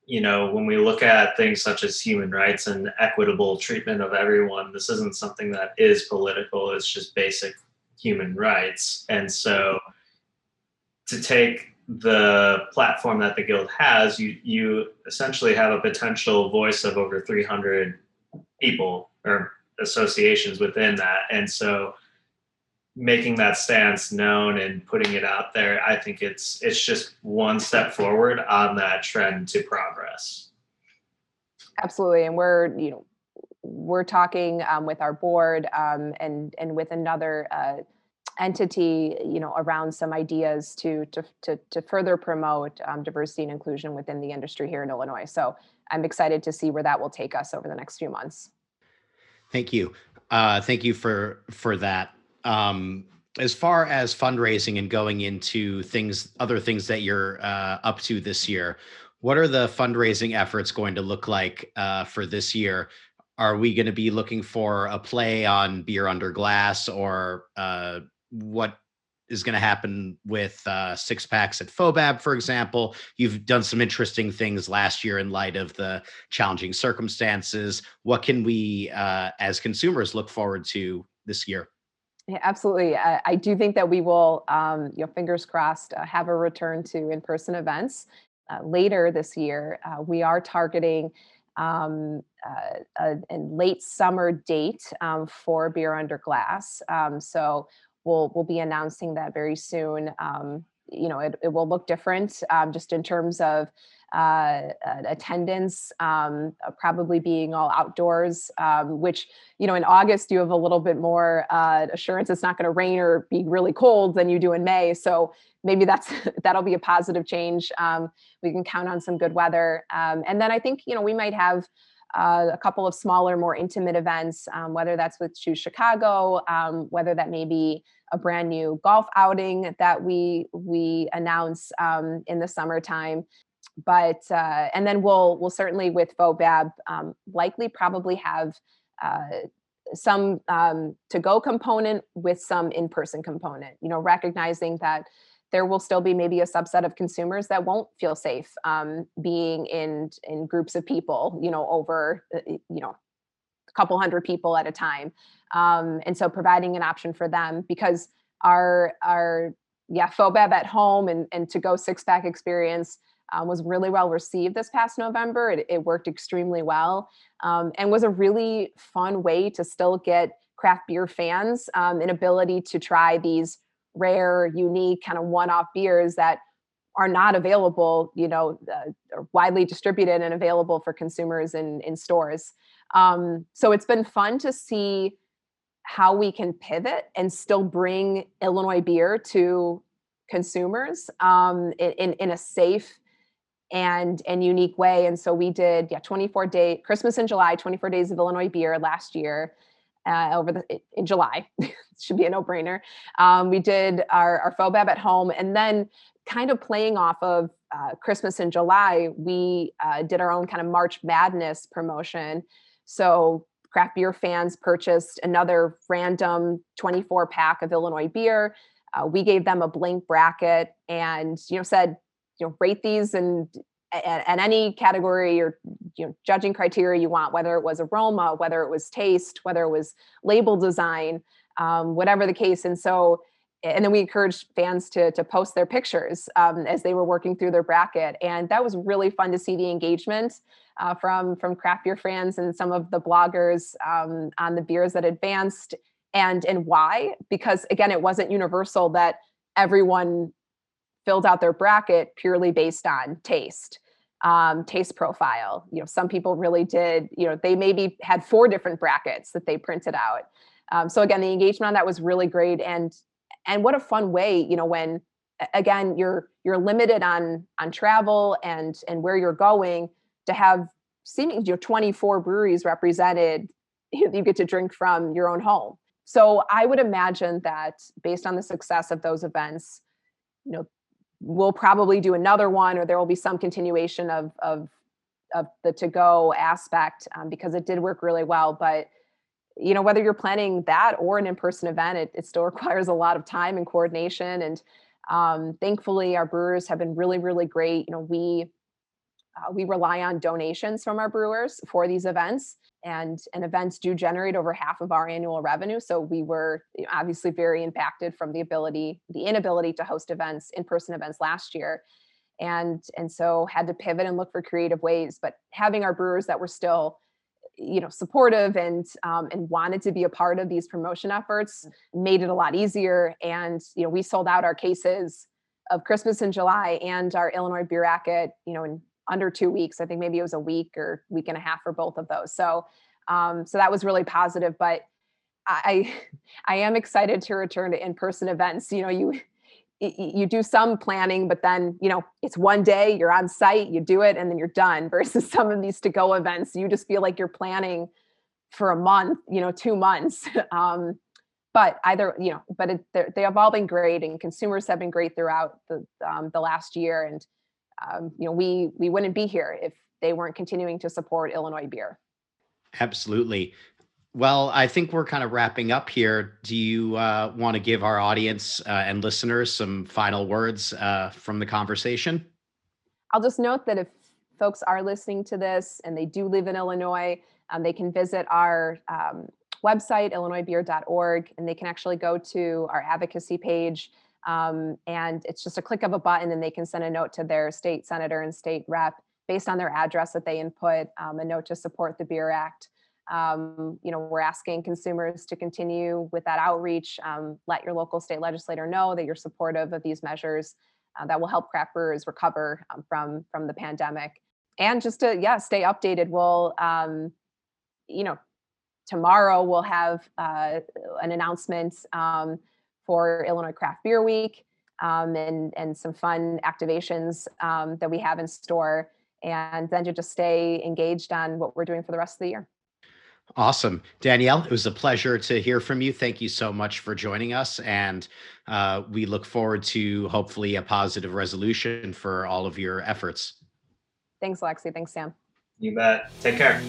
you know when we look at things such as human rights and equitable treatment of everyone this isn't something that is political it's just basic human rights. And so to take the platform that the guild has, you you essentially have a potential voice of over 300 people or associations within that, and so making that stance known and putting it out there, I think it's it's just one step forward on that trend to progress. Absolutely, and we're you know we're talking um, with our board um, and and with another. Uh, entity you know around some ideas to to to, to further promote um, diversity and inclusion within the industry here in illinois so i'm excited to see where that will take us over the next few months thank you uh, thank you for for that um, as far as fundraising and going into things other things that you're uh, up to this year what are the fundraising efforts going to look like uh, for this year are we going to be looking for a play on beer under glass or uh, what is going to happen with uh, six packs at FOBAB, for example. You've done some interesting things last year in light of the challenging circumstances. What can we, uh, as consumers, look forward to this year? Absolutely. I, I do think that we will, um, you know, fingers crossed, uh, have a return to in-person events uh, later this year. Uh, we are targeting um, uh, a, a, late summer date um, for Beer Under Glass. Um, so we'll we'll be announcing that very soon. Um, you know, it, it will look different um, just in terms of uh, attendance, um, uh, probably being all outdoors, um, which, you know, in August, you have a little bit more uh, assurance it's not going to rain or be really cold than you do in May. So maybe that's that'll be a positive change. Um, we can count on some good weather. Um, and then I think, you know, we might have uh, a couple of smaller, more intimate events, um, whether that's with Choose Chicago, um, whether that may be a brand new golf outing that we we announce um, in the summertime but uh, and then we'll we'll certainly with FOBAB um, likely probably have uh, some um, to go component with some in person component. You know, recognizing that there will still be maybe a subset of consumers that won't feel safe um, being in in groups of people. You know, over uh, you know a couple hundred people at a time, um, and so providing an option for them because our our yeah FOBAB at home and and to go six pack experience um, was really well received this past November. It, it worked extremely well um, and was a really fun way to still get craft beer fans um, an ability to try these rare, unique, kind of one-off beers that are not available, you know, uh, widely distributed and available for consumers in in stores. Um, so it's been fun to see how we can pivot and still bring Illinois beer to consumers um, in, in a safe and and unique way. And so we did yeah 24 day Christmas in July, 24 days of Illinois beer last year. Uh, over the in July, should be a no brainer. Um, we did our our FOBAB at home, and then kind of playing off of uh, Christmas in July, we uh, did our own kind of March Madness promotion. So craft beer fans purchased another random 24 pack of Illinois beer. Uh, we gave them a blank bracket and you know said you know rate these and and any category or you know judging criteria you want whether it was aroma whether it was taste whether it was label design um, whatever the case. And so and then we encouraged fans to to post their pictures um, as they were working through their bracket. And that was really fun to see the engagement uh, from from craft beer fans and some of the bloggers um, on the beers that advanced. And and why? Because again it wasn't universal that everyone filled out their bracket purely based on taste um, taste profile. You know some people really did you know they maybe had four different brackets that they printed out. Um, so again the engagement on that was really great. And and what a fun way you know when again you're you're limited on on travel and and where you're going to have seeming you know 24 breweries represented you get to drink from your own home. So i would imagine that based on the success of those events you know we'll probably do another one or there will be some continuation of of of the to go aspect um, because it did work really well. But you know whether you're planning that or an in-person event it, it still requires a lot of time and coordination. And um, thankfully our brewers have been really really great. You know we uh, we rely on donations from our brewers for these events and and events do generate over half of our annual revenue. So we were obviously very impacted from the ability the inability to host events in-person events last year. And and so had to pivot and look for creative ways. But having our brewers that were still you know supportive and um, and wanted to be a part of these promotion efforts mm. made it a lot easier. And you know we sold out our cases of christmas in july and our illinois beer bracket you know in under two weeks. I think maybe it was a week or week and a half for both of those. So, um, so that was really positive. But I, I am excited to return to in-person events. You know, you you do some planning, but then you know it's one day you're on site, you do it, and then you're done. Versus some of these to-go events, you just feel like you're planning for a month, you know, two months. um, but either you know, but it, they have all been great, and consumers have been great throughout the um, the last year, and um, you know, we we wouldn't be here if they weren't continuing to support Illinois beer. Absolutely. Well, I think we're kind of wrapping up here. Do you uh, want to give our audience uh, and listeners some final words uh, from the conversation? I'll just note that if folks are listening to this and they do live in Illinois, um, they can visit our um, website, illinoisbeer.org, and they can actually go to our advocacy page um, and it's just a click of a button and they can send a note to their state senator and state rep based on their address that they input, um, a note to support the Beer Act. Um, you know, we're asking consumers to continue with that outreach. Um, let your local state legislator know that you're supportive of these measures. uh, that will help craft brewers recover um, from from the pandemic. And just to yeah, stay updated. We'll um, you know tomorrow we'll have uh, an announcement um, for Illinois Craft Beer Week um, and and some fun activations um, that we have in store, and then to just stay engaged on what we're doing for the rest of the year. Awesome. Danielle, it was a pleasure to hear from you. Thank you so much for joining us. And uh, we look forward to hopefully a positive resolution for all of your efforts. Thanks, Alexi. Thanks, Sam. You bet. Take care.